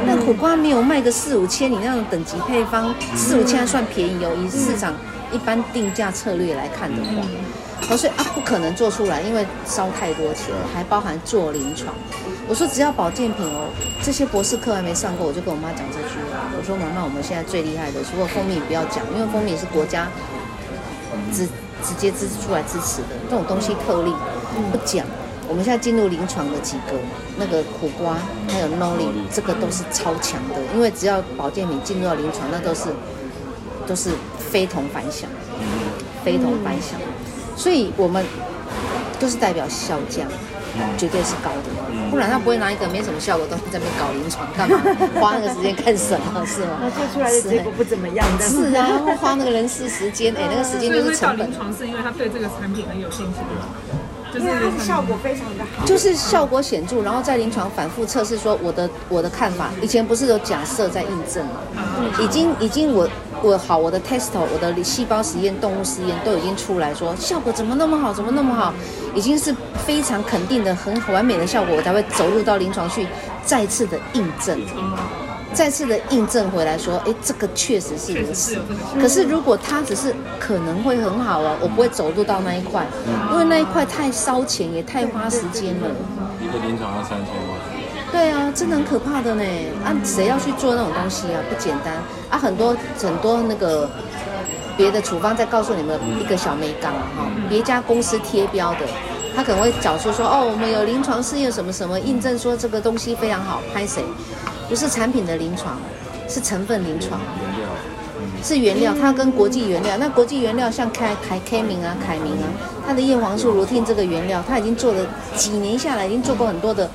那苦瓜没有卖个四五千，你那种等级配方四五千还算便宜哦，以市场一般定价策略来看的话，我说啊不可能做出来，因为烧太多钱，还包含做临床。我说只要保健品哦，这些博士课还没上过，我就跟我妈讲这句话。我说妈妈，我们现在最厉害的，除了蜂蜜不要讲，因为蜂蜜是国家。直直接支出来支持的这种东西特例不讲。我们现在进入临床的几个，那个苦瓜还有 Noli，这个都是超强的。因为只要保健品进入到临床，那都是都是非同凡响，非同凡响。所以我们都是代表效价。绝对是高的，不然他不会拿一个没什么效果的东西在那边搞临床干嘛？<laughs> 花那个时间干什么？是吗？那做出来的结果不怎么样的。是啊，花那个人事时间，哎，那个时间就是成本。临床是因为他对这个产品很有兴趣，就是它的效果非常的好，就是效果显著，然后在临床反复测试，说我的我的看法，以前不是有假设在印证吗？已经已经我。我好，我的 test，我的细胞实验、动物实验都已经出来说效果怎么那么好，怎么那么好，已经是非常肯定的、很完美的效果，我才会走入到临床去，再次的印证，再次的印证回来说，哎，这个确实是如此。可是如果它只是可能会很好啊，我不会走入到那一块，因为那一块太烧钱，也太花时间了。一个临床要三千万。对啊，真的很可怕的呢。啊，谁要去做那种东西啊？不简单啊！很多很多那个别的处方在告诉你们一个小眉角哈，别家公司贴标的，他可能会找出说哦，我们有临床试验什么什么印证说这个东西非常好，拍谁？不是产品的临床，是成分临床，原料，是原料，它跟国际原料，那国际原料像凯凯凯明啊、凯明啊，它的叶黄素、罗汀这个原料，它已经做了几年下来，已经做过很多的。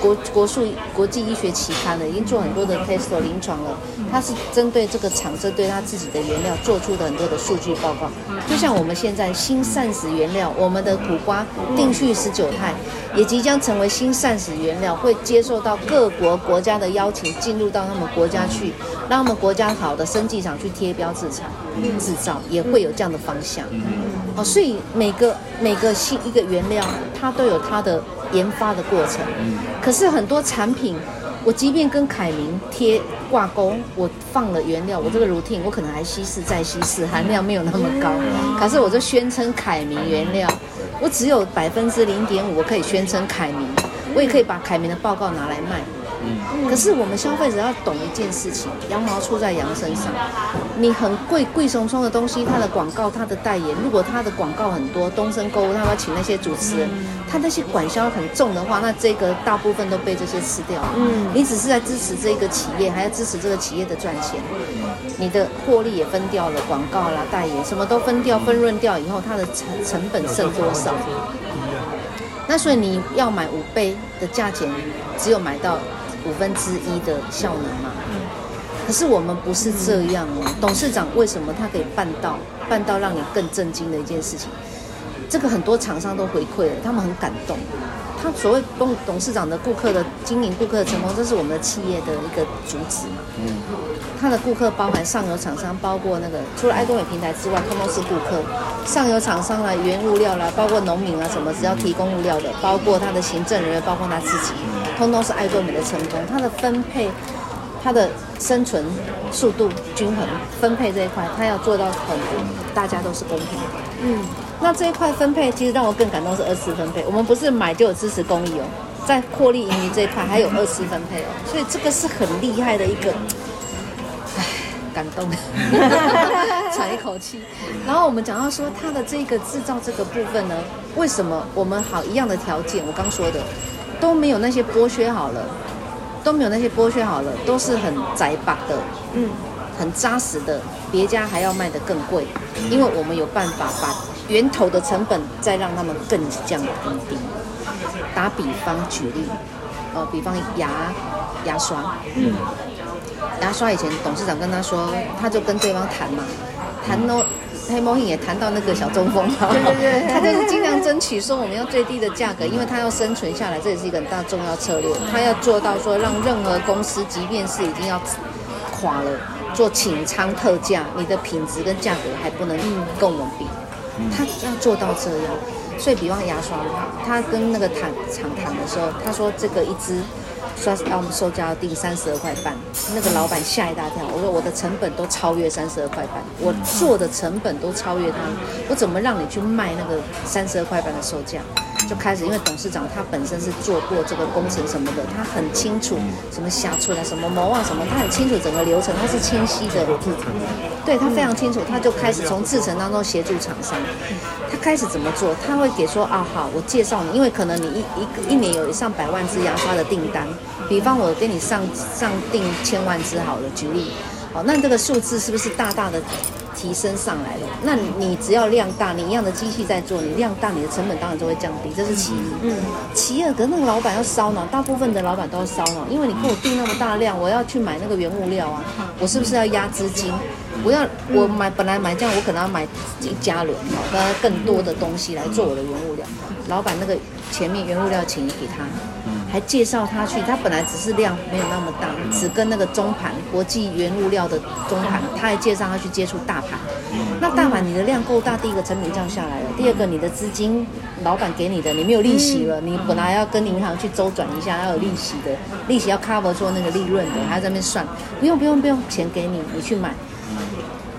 国国术国际医学期刊了，已经做很多的 test 临床了。它是针对这个厂，针对它自己的原料做出的很多的数据报告。就像我们现在新膳食原料，我们的苦瓜定序十九肽，也即将成为新膳食原料，会接受到各国国家的邀请，进入到他们国家去，让他们国家好的生技厂去贴标制产制造，也会有这样的方向。哦，所以每个每个新一个原料，它都有它的。研发的过程，可是很多产品，我即便跟凯明贴挂钩，我放了原料，我这个 routine 我可能还稀释再稀释，含量没有那么高，可是我就宣称凯明原料，我只有百分之零点五，我可以宣称凯明，我也可以把凯明的报告拿来卖。嗯，可是我们消费者要懂一件事情，羊毛出在羊身上。你很贵贵松松的东西，它的广告、它的代言，如果它的广告很多，东升购物他要请那些主持人，他那些管销很重的话，那这个大部分都被这些吃掉了。嗯，你只是在支持这个企业，还要支持这个企业的赚钱，你的获利也分掉了，广告啦、代言什么都分掉、分润掉以后，它的成成本剩多少？那所以你要买五倍的价钱，只有买到。五分之一的效能嘛，可是我们不是这样哦。董事长为什么他可以办到办到让你更震惊的一件事情？这个很多厂商都回馈了，他们很感动。他所谓董董事长的顾客的经营顾客的成功，这是我们的企业的一个主旨。嗯，他的顾客包含上游厂商，包括那个除了爱多美平台之外，通通是顾客。上游厂商啦，原物料啦，包括农民啊什么，只要提供物料的，包括他的行政人员，包括他自己。通通是爱多美的成功，它的分配，它的生存速度均衡，分配这一块，它要做到很，大家都是公平的。嗯，那这一块分配其实让我更感动是二次分配，我们不是买就有支持公益哦，在获利盈余这一块还有二次分配哦，所以这个是很厉害的一个，唉，感动，<laughs> 喘一口气。然后我们讲到说它的这个制造这个部分呢，为什么我们好一样的条件，我刚说的。都没有那些剥削好了，都没有那些剥削好了，都是很窄把的，嗯，很扎实的，别家还要卖得更贵，因为我们有办法把源头的成本再让他们更降更低。打比方举例，呃，比方牙牙刷，嗯，牙刷以前董事长跟他说，他就跟对方谈嘛，谈喽。黑猫也谈到那个小中锋，对对对，他就是尽量争取说我们要最低的价格，因为他要生存下来，这也是一个很大重要策略。他要做到说让任何公司，即便是已经要垮了，做清仓特价，你的品质跟价格还不能跟我们比，他要做到这样。所以，比方牙刷，他跟那个谈厂谈的时候，他说这个一支。说要我们售价要定三十二块半，那个老板吓一大跳。我说我的成本都超越三十二块半，我做的成本都超越他，我怎么让你去卖那个三十二块半的售价？就开始，因为董事长他本身是做过这个工程什么的，他很清楚什么下出来什么模啊什么，他很清楚整个流程，他是清晰的。对，他非常清楚，他就开始从制程当中协助厂商。他开始怎么做？他会给说啊，好，我介绍你，因为可能你一一个一年有上百万支牙刷的订单，比方我给你上上订千万支好了，举例，好，那这个数字是不是大大的？提升上来了，那你只要量大，你一样的机器在做，你量大，你的成本当然就会降低，这是其一。嗯，其二，可是那个老板要烧脑，大部分的老板都要烧脑，因为你给我订那么大量，我要去买那个原物料啊，我是不是要压资金？我要我买本来买这样，我可能要买一加仑，跟，更多的东西来做我的原物料。老板那个前面原物料钱也给他。还介绍他去，他本来只是量没有那么大，只跟那个中盘国际原物料的中盘，他还介绍他去接触大盘。那大盘你的量够大，第一个成本降下来了，第二个你的资金老板给你的，你没有利息了，你本来要跟银行去周转一下，要有利息的，利息要 cover 做那个利润的，还要在那边算，不用不用不用，钱给你，你去买，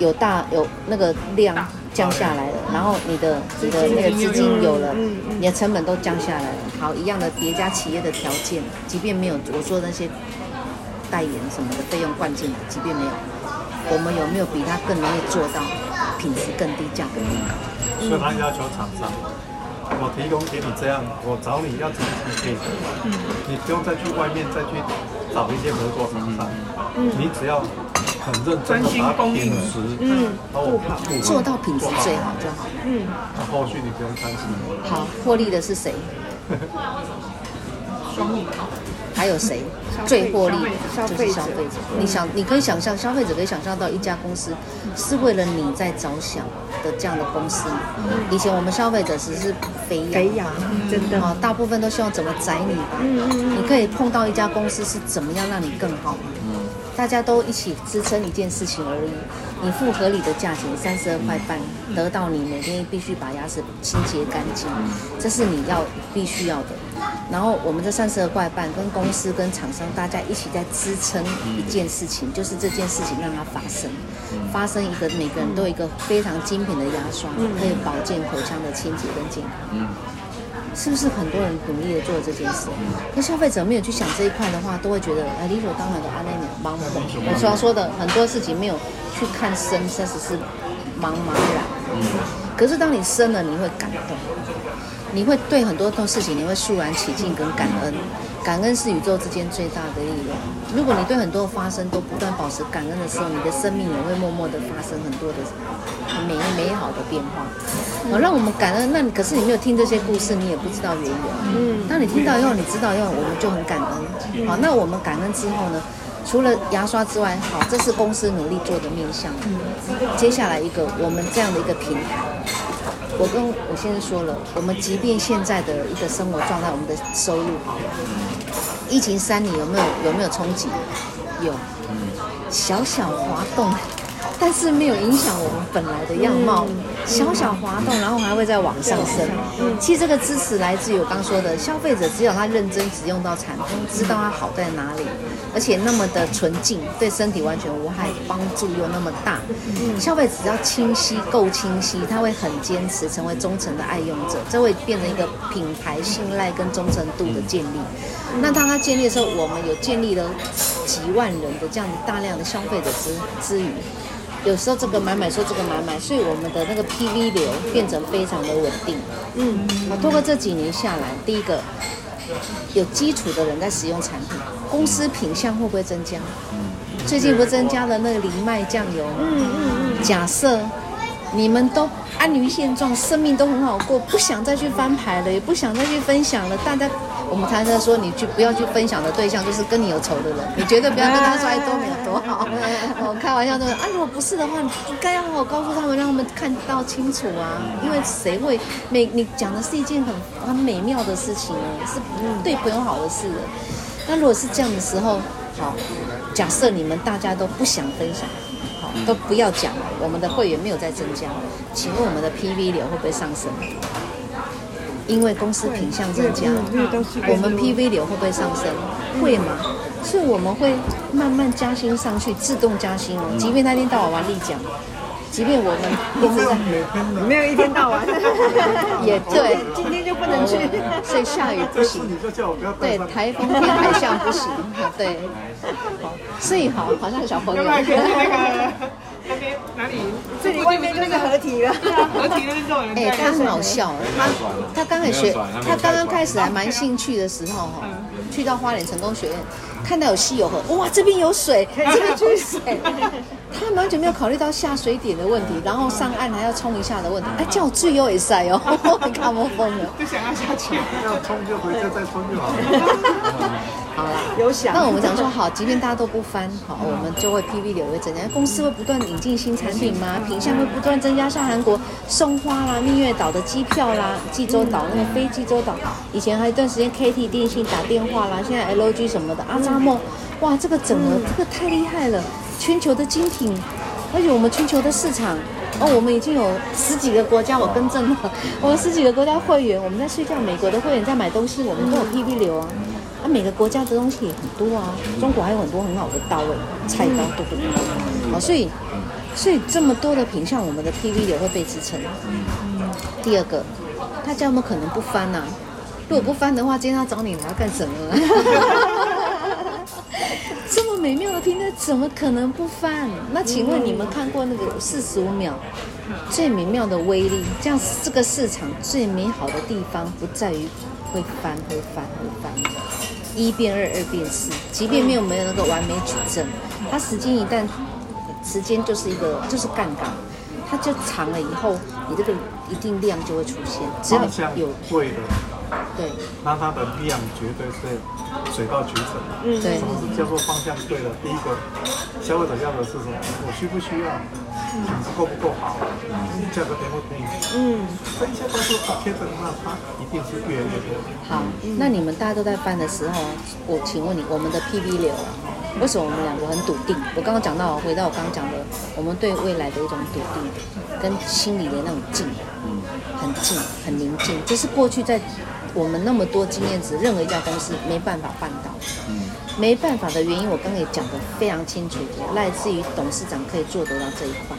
有大有那个量。降下来了，然后你的你的那个资金有了，你的成本都降下来了。好，一样的叠加企业的条件，即便没有我说的那些代言什么的费用灌进来，即便没有，我们有没有比他更容易做到品质更低，价格更高？所以他要求厂商，我提供给你这样，我找你要怎么匹配？嗯，你不用再去外面再去找一些合作厂商，嗯，你只要。很认真，专心供应，嗯，不好，做到品质最好就好。嗯，那后续你不用担心。好，获利的是谁？双赢。还有谁？最获利就是消费者。你想，你可以想象，消费者可以想象到一家公司是为了你在着想的这样的公司。以前我们消费者只是肥羊，真的啊，大部分都希望怎么宰你吧。嗯嗯嗯。你可以碰到一家公司是怎么样让你更好吗？大家都一起支撑一件事情而已。你付合理的价钱，三十二块半，得到你每天必须把牙齿清洁干净，这是你要必须要的。然后我们这三十二块半跟公司跟厂商大家一起在支撑一件事情，就是这件事情让它发生，发生一个每个人都有一个非常精品的牙刷，可以保健口腔的清洁跟健康。是不是很多人努力的做了这件事？那消费者没有去想这一块的话，都会觉得哎，理所当然的阿内尼茫茫的。我常说的很多事情没有去看深，确实是茫茫然。可是当你深了，你会感动，你会对很多事情你会肃然起敬跟感恩。感恩是宇宙之间最大的力量。如果你对很多的发生都不断保持感恩的时候，你的生命也会默默的发生很多的美美好的变化。好，让我们感恩。那可是你没有听这些故事，你也不知道缘由。嗯。当你听到以后，你知道以后，我们就很感恩。好，那我们感恩之后呢？除了牙刷之外，好，这是公司努力做的面向。嗯。接下来一个，我们这样的一个平台，我跟我先生说了，我们即便现在的一个生活状态，我们的收入好了。疫情三年有没有有没有冲击？有，小小滑动，但是没有影响我们本来的样貌。小小滑动，然后还会再往上升。其实这个支持来自于我刚说的，消费者只有他认真使用到产品，知道它好在哪里，而且那么的纯净，对身体完全无害，帮助又那么大。消费者只要清晰够清晰，他会很坚持，成为忠诚的爱用者，这会变成一个品牌信赖跟忠诚度的建立。那当他建立的时候，我们有建立了几万人的这样大量的消费者之之余，有时候这个买买说这个买买，所以我们的那个 PV 流变成非常的稳定。嗯，好，通过这几年下来，第一个有基础的人在使用产品，公司品相会不会增加？最近不是增加了那个藜麦酱油？嗯嗯嗯。假设你们都安于现状，生命都很好过，不想再去翻牌了，也不想再去分享了，大家。我们常常说，你去不要去分享的对象就是跟你有仇的人，你绝对不要跟他说哎多美多好。我 <laughs> 开玩笑说啊，如果不是的话，你应该要好好告诉他们，让他们看到清楚啊。因为谁会美？你讲的是一件很很美妙的事情哦，是对朋友好的事。那如果是这样的时候，好，假设你们大家都不想分享，好，都不要讲了，我们的会员没有在增加，请问我们的 PV 流会不会上升？因为公司品相增加，我们 PV 流会不会上升？会吗？所以我们会慢慢加薪上去，自动加薪哦。即便那天到晚玩立奖，即便我们一直在没有一天到晚，<laughs> 也对，今天就不能去，所以下雨不行，对，台风天海象不行，对，所以好，好像小朋友。<laughs> 那边哪里？这里外面就是合体了。对啊，合体那边都有人。哎，他很好笑，他他刚开始学，他刚刚开始还蛮兴趣的时候哈，去到花莲成功学院，看到有溪有河，哇，这边有水，<laughs> 这边缺水。他完全没有考虑到下水点的问题，然后上岸还要冲一下的问题。哎，叫我最优也赛哦，你 <laughs> 看我疯了，就想要下去，要冲就回去再冲就好了。<laughs> 有想。那我们讲说好，即便大家都不翻，好，我们就会 PV 流会增加。公司会不断引进新产品吗？品项会不断增加，像韩国松花啦、蜜月岛的机票啦、济州岛那个非济州岛，以前还有一段时间 KT 电信打电话啦，现在 LG 什么的，阿扎梦，哇，这个整个这个太厉害了，全球的精品，而且我们全球的市场，哦，我们已经有十几个国家，我更正了，我们十几个国家会员，我们在睡觉，美国的会员在买东西，我们都有 PV 流啊。啊，每个国家的东西也很多啊，中国还有很多很好的稻味菜刀，都不多。好，所以，所以这么多的品相，我们的 PV 也会被支撑。第二个，大家有没有可能不翻呢？如果不翻的话，今天他找你来要干什么？<laughs> 这么美妙的平台，怎么可能不翻？那请问你们看过那个四十五秒最美妙的威力？这样这个市场最美好的地方不在于会翻，会翻，会翻。一变二，二变四，即便没有没有那个完美矩阵，它时间一旦时间就是一个就是杠杆，它就长了以后，你这个一定量就会出现，只要有对的，对，那它的量绝对是水到渠成。嗯，对。什么是叫做方向对了？第一个，消费者要的是什么？我需不需要？品质够不够好？价格便不便宜？嗯，这一些都是 OK 的，那它一定是越来越多。好，那你们大家都在翻的时候，我请问你，我们的 PV 流为什么我们两个很笃定？我刚刚讲到，回到我刚刚讲的，我们对未来的一种笃定，跟心里的那种静，嗯很静，很宁静。这是过去在我们那么多经验值，任何一家公司没办法办到。嗯没办法的原因，我刚刚也讲得非常清楚，来自于董事长可以做得到这一块，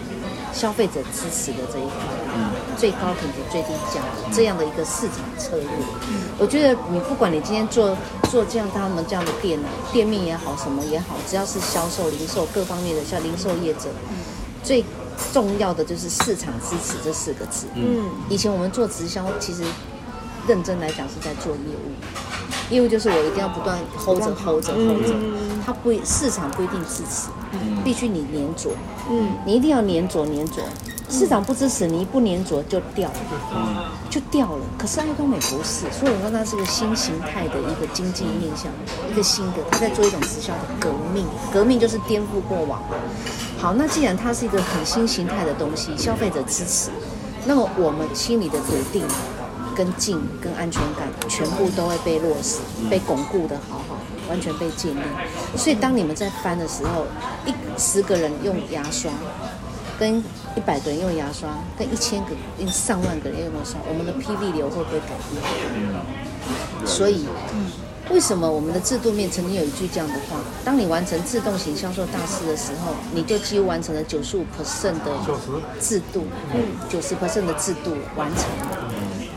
消费者支持的这一块，嗯最高品质、最低价这样的一个市场策略。嗯我觉得你不管你今天做做这样他们这样的店呢，店面也好，什么也好，只要是销售、零售各方面的，像零售业者，嗯最重要的就是市场支持这四个字。嗯，以前我们做直销，其实认真来讲是在做业务。业务就是我一定要不断 hold 着 hold 着 hold 着，它不市场不一定支持，必须你黏着，嗯，你一定要黏着黏着，市场不支持你一不黏着就掉了，就掉了。可是爱多美不是，所以我说它是个新形态的一个经济面向，一个新的，它在做一种直销的革命，革命就是颠覆过往。好，那既然它是一个很新形态的东西，消费者支持，那么我们心里的笃定。跟静跟安全感全部都会被落实，被巩固的好好，完全被建立。所以当你们在翻的时候，一十个人用牙刷，跟一百个人用牙刷，跟一千个、跟上万个人用牙刷，我们的 PV 流会不会改变？所以，为什么我们的制度面曾经有一句这样的话：当你完成自动型销售大师的时候，你就几乎完成了九十五 percent 的制度，嗯，九十 percent 的制度完成了。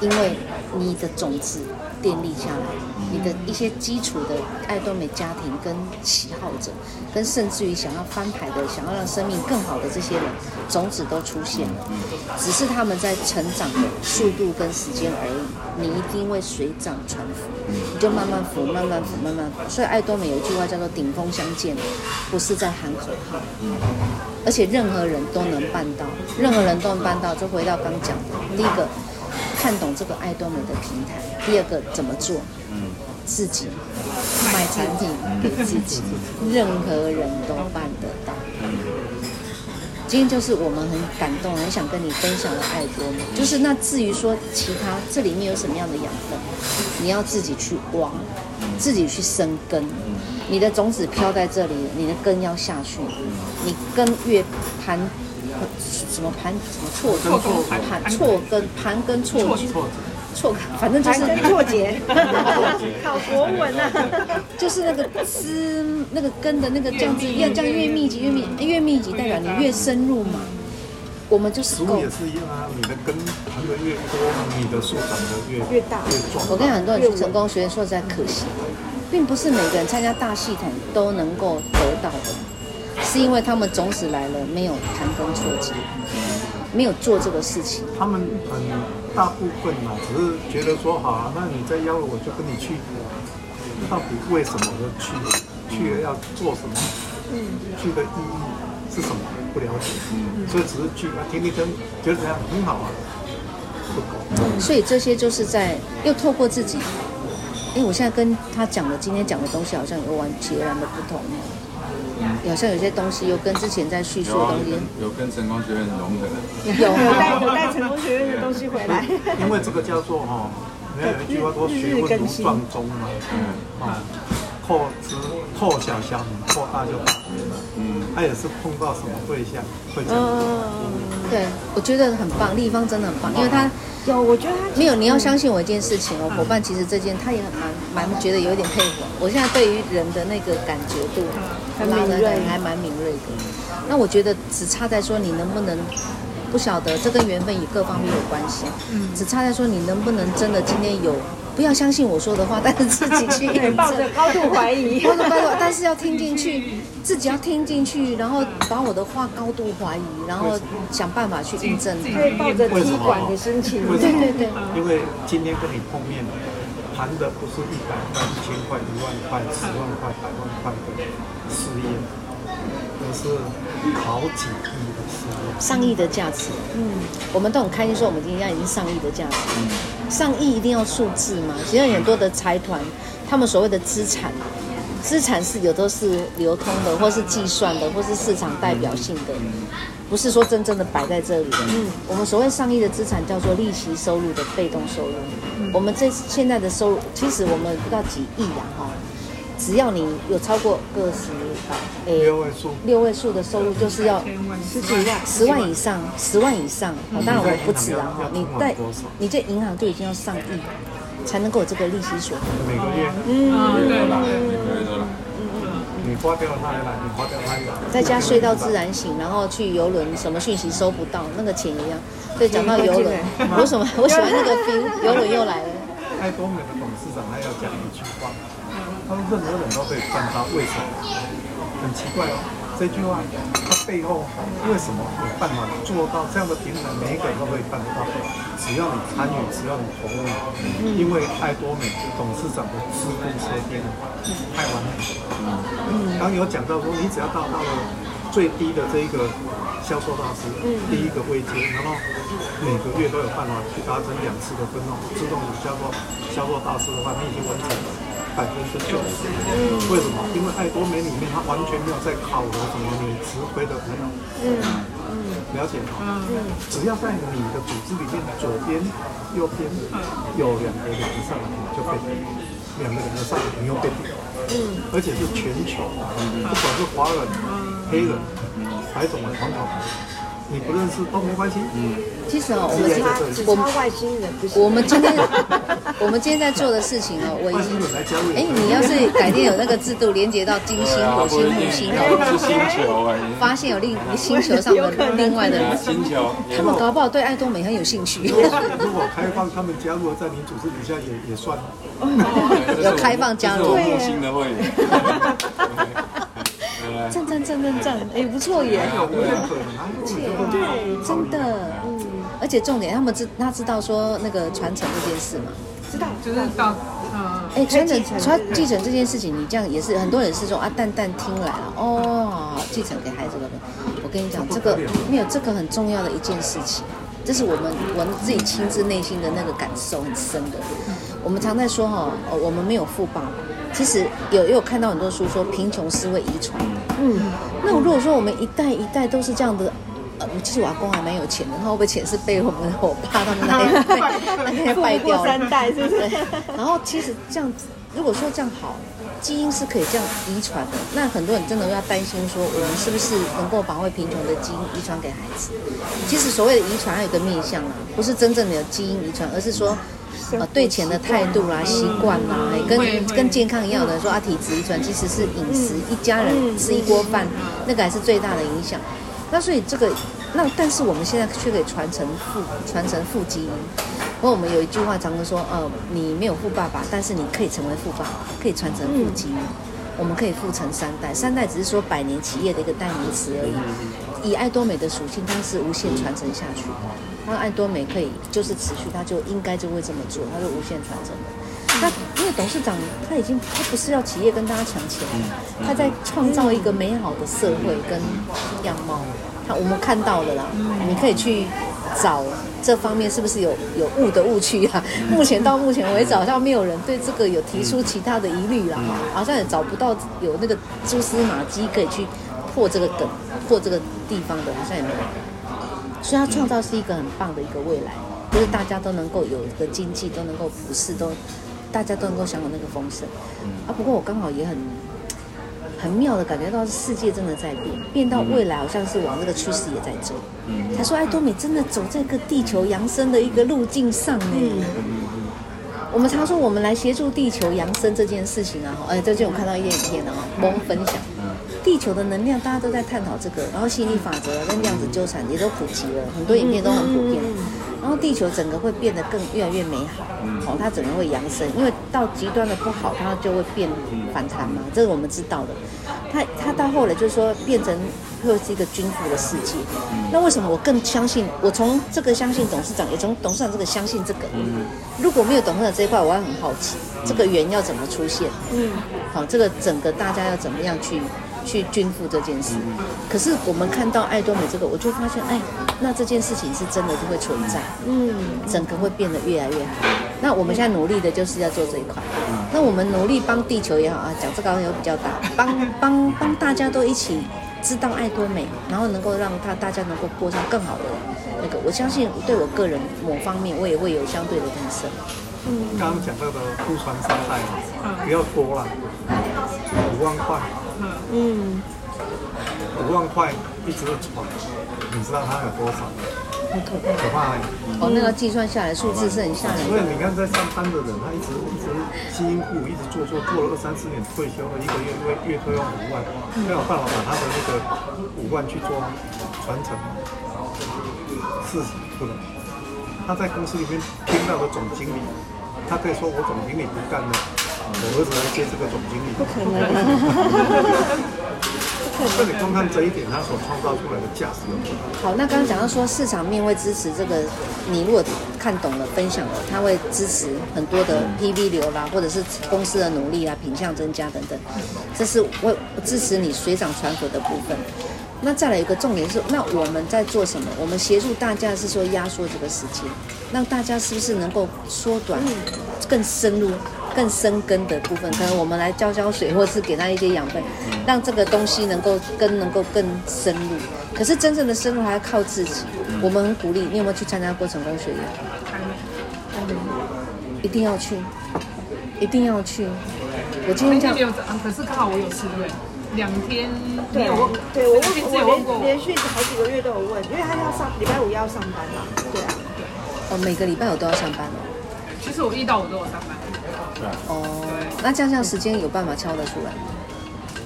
因为你的种子奠立下来，你的一些基础的爱多美家庭跟喜好者，跟甚至于想要翻牌的、想要让生命更好的这些人，种子都出现了，只是他们在成长的速度跟时间而已。你一定会水涨船浮，你就慢慢浮，慢慢浮，慢慢浮。所以爱多美有一句话叫做“顶峰相见”，不是在喊口号，而且任何人都能办到，任何人都能办到。就回到刚讲的第一个。看懂这个爱多美的平台，第二个怎么做？嗯自己卖产品给自己，任何人都办得到。今天就是我们很感动，很想跟你分享的爱多美，就是那至于说其他这里面有什么样的养分，你要自己去挖，自己去生根。你的种子飘在这里，你的根要下去，你根越盘。什么盘？什么错？错根盘？错根盘根错错错，反正就是错节。好国文啊！就是那个枝，那个根的那个这样子，要这样越密集越密，越密集代表你越深入嘛。我们就是树也是一样啊，你的根盘的越多，你的树长得越越大越壮。我跟很多人去成功学院，说实在可惜，并不是每个人参加大系统都能够得到的。是因为他们种子来了，没有盘根错节，没有做这个事情。他们很大部分嘛，只是觉得说好啊，那你再邀了我就跟你去。到底为什么要去？去了要做什么？嗯，去的意义是什么？不了解。嗯，所以只是去啊，听听听，觉得这样很好啊，不够。所以这些就是在又透过自己，因为我现在跟他讲的今天讲的东西好像有完截然的不同。好像有些东西又跟之前在叙述的东西。有跟成功学院融合，有有带有带成功学院的东西回来。<laughs> 因为这个叫做哈，没有一句话说学问如撞钟嘛，嗯，啊，扩之扩小小米，扩大就大米了，嗯，他也是碰到什么对象会这样。嗯，对，我觉得很棒，立方真的很棒，因为他。有，我觉得他没有。你要相信我一件事情哦，伙伴，其实这件他也很蛮蛮觉得有一点佩服。我现在对于人的那个感觉度，很敏锐，还蛮敏锐的。那我觉得只差在说你能不能，不晓得这跟缘分与各方面有关系。嗯，只差在说你能不能真的今天有。不要相信我说的话，<laughs> 但是自己去抱着高度怀疑，<laughs> 高度，但是要听进去，自己要听进去，然后把我的话高度怀疑，然后想办法去印证。可以抱着踢馆的心情。对对对。因为今天跟你碰面，谈的不是一百块、一千块、一万块、十万块、百万块的事业，而是好几亿的事业，上亿的价值。嗯，我们都很开心说，我们今天已经上亿的价值。嗯。上亿一定要数字吗？其实很多的财团，他们所谓的资产，资产是有都是流通的，或是计算的，或是市场代表性的，不是说真正的摆在这里的。嗯，我们所谓上亿的资产叫做利息收入的被动收入。我们这现在的收入，其实我们不到几亿啊，哈。只要你有超过个十诶六位数，六位数的收入，就是要十几万，十万以上，十万以上。哦，当然我不止啊，你在你在银行就已经要上亿，才能够有这个利息所得。每个月，嗯，对吧？你花掉了他来，你花掉他来。再加睡到自然醒，然后去游轮，什么讯息收不到，那个钱一样。对，讲到游轮，为什么我喜欢那个 feel？游轮又来了。爱多美的董事长他要讲一句话，他说任何人都可以办到，为什么？很奇怪哦，这句话它背后为什么有办法做到这样的平台？每一个人都可以办得到，只要你参与，只要你投入。因为爱多美董事长的资本设定太完美。嗯，刚刚有讲到说，你只要到到了最低的这一个销售大师，第一个位阶，然后每个月都有办法去达成两次的分红，自动有销售销售大师的话，你已经完成了百分之九十。嗯，为什么？因为爱多美里面它完全没有在考核什么你吃亏的朋友。嗯嗯，了解吗？嗯，只要在你的组织里面左边、右边有两个人以上，你就被两个人以上，你又被点。嗯，而且是全球，不管是华人、黑人、白种人、黄种人。你不认识都没关系。嗯，其实哦，我们我们外星人。我们今天 <laughs> 我们今天在做的事情哦，我已经哎，你要是改天有那个制度连接到金星、火星、木星，是星球哎，发现有另一个星球上的另外的 <laughs> 星球，他们搞不好对爱多美很有兴趣。如果开放他们加入在你组织底下也也算。<laughs> 有开放加入木星的会员。赞赞赞赞赞，哎，不错耶！对，真的，嗯，而且重点，他们知他知道说那个传承这件事嘛，知道，就是到，嗯，哎，传承传继承这件事情，你这样也是很多人是说啊，蛋蛋听来了，哦，继承给孩子的，我跟你讲，这个没有这个很重要的一件事情，这是我们我们自己亲自内心的那个感受很深的。我们常在说哈，哦，我们没有父爸。其实有也有看到很多书说贫穷是会遗传的，嗯，那如果说我们一代一代都是这样的，呃，其实我阿公还蛮有钱的，他会不会钱是被我们我爸他们那 <laughs> 那那些败掉了？三代是不是？然后其实这样子，如果说这样好，基因是可以这样遗传的，那很多人真的要担心说，我们是不是能够把会贫穷的基因遗传给孩子？其实所谓的遗传还有个面向啊，不是真正的基因遗传，而是说。呃，对钱的态度啦、习惯啦，跟跟健康一样的说啊，体质遗传其实是饮食，一家人吃一锅饭，那个还是最大的影响。那所以这个，那但是我们现在却可以传承父传承父基因。不过我们有一句话常常说，呃，你没有富爸爸，但是你可以成为富爸爸，可以传承父基因。我们可以复成三代，三代只是说百年企业的一个代名词而已。以爱多美的属性，它是无限传承下去。那爱多美可以就是持续，它就应该就会这么做，它是无限传承的。那因为董事长他已经他不是要企业跟大家抢钱，他在创造一个美好的社会跟样貌。他我们看到了啦，你可以去找。这方面是不是有有误的误区啊？目前到目前为止，好像没有人对这个有提出其他的疑虑啦，好像也找不到有那个蛛丝马迹可以去破这个梗、破这个地方的，好像也没有。所以，他创造是一个很棒的一个未来，就是大家都能够有一个经济都能够服侍，都大家都能够享有那个丰盛。啊，不过我刚好也很。很妙的感觉到世界真的在变，变到未来好像是往这个趋势也在走。他说爱多美真的走这个地球扬升的一个路径上呢。我们常说我们来协助地球扬升这件事情啊，哎，最近我看到一些影片啊，萌分享。地球的能量，大家都在探讨这个，然后吸引力法则跟量子纠缠也都普及了，很多影片都很普遍。然后地球整个会变得更越来越美好，哦，它整个会扬升，因为到极端的不好，它就会变反弹嘛，这是我们知道的。它它到后来就是说变成会是一个均富的世界。那为什么我更相信？我从这个相信董事长，也从董事长这个相信这个。如果没有董事长这一块，我还很好奇这个缘要怎么出现。嗯，好，这个整个大家要怎么样去？去均富这件事，可是我们看到爱多美这个，我就发现，哎，那这件事情是真的就会存在，嗯，整个会变得越来越好。那我们现在努力的就是要做这一块，那我们努力帮地球也好啊，讲这个好像有比较大，帮帮帮大家都一起知道爱多美，然后能够让他大家能够过上更好的那个，我相信对我个人某方面，我也会有相对的提升。嗯，刚刚讲到的不传三代，不要多了。五万块，嗯，五万块一只船，你知道它有多少吗？很可怕。可怕欸。哦，那个计算下来数字是很吓人的。所以你看，在上班的人，他一直一直辛苦，一直做做做了二三十年，退休了，一个月月月退用五万，没有办法把他的那个五万去做传承，是不能。他在公司里面听到的总经理，他可以说我总经理不干了，我儿子来接这个总经理。不可能。所以你光看这一点，他所创造出来的价值有多大？好，那刚刚讲到说市场面会支持这个，你如果看懂了、分享了，他会支持很多的 PV 流啦，或者是公司的努力啊、品项增加等等，这是为支持你水涨船浮的部分。那再来一个重点是，那我们在做什么？我们协助大家是说压缩这个时间，让大家是不是能够缩短、更深入？更生根的部分，可能我们来浇浇水，或是给它一些养分，让这个东西能够根能够更深入。可是真正的深入还要靠自己。我们很鼓励，你有没有去参加过成功学院？一定要去，一定要去。我今天没有，可是刚好我有事，对，两天对没有。对我我连连续好几个月都有问，因为他要上礼拜五要上班嘛。对啊，对。哦，每个礼拜我都要上班哦。其实我一到五都有上班。哦，那这样这样时间有办法敲得出来吗？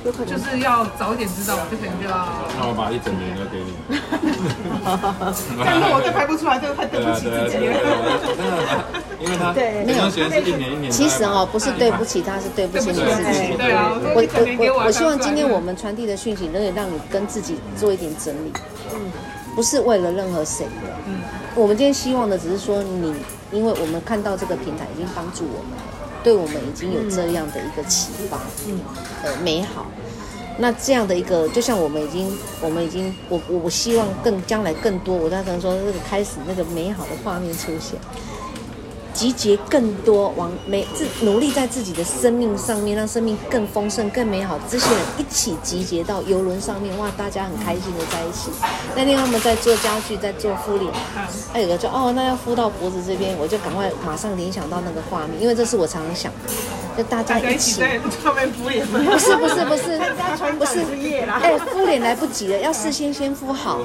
有可能就是要早一点知道，我就可能就要。那我把一整年都给你。<laughs> 但是我就排不出来，这个太对不起自己了。真的，因为他对没有学是一年一年。其实哦，不是对不起他，是对不起你自己。对啊，我我我我希望今天我们传递的讯息，能够让你跟自己做一点整理。嗯，不是为了任何谁的。嗯，我们今天希望的只是说你，因为我们看到这个平台已经帮助我们。对我们已经有这样的一个启发，嗯，呃，美好。那这样的一个，就像我们已经，我们已经，我我希望更将来更多，我在可能说那个开始那个美好的画面出现。集结更多往每自努力在自己的生命上面，让生命更丰盛、更美好。这些人一起集结到游轮上面，哇，大家很开心的在一起。那天他们在做家具，在做敷脸，还有个就哦，那要敷到脖子这边，我就赶快马上联想到那个画面，因为这是我常常想的，就大家一起在上面敷脸。不是不是不是，不是哎，敷脸来不及了，要事先先敷好，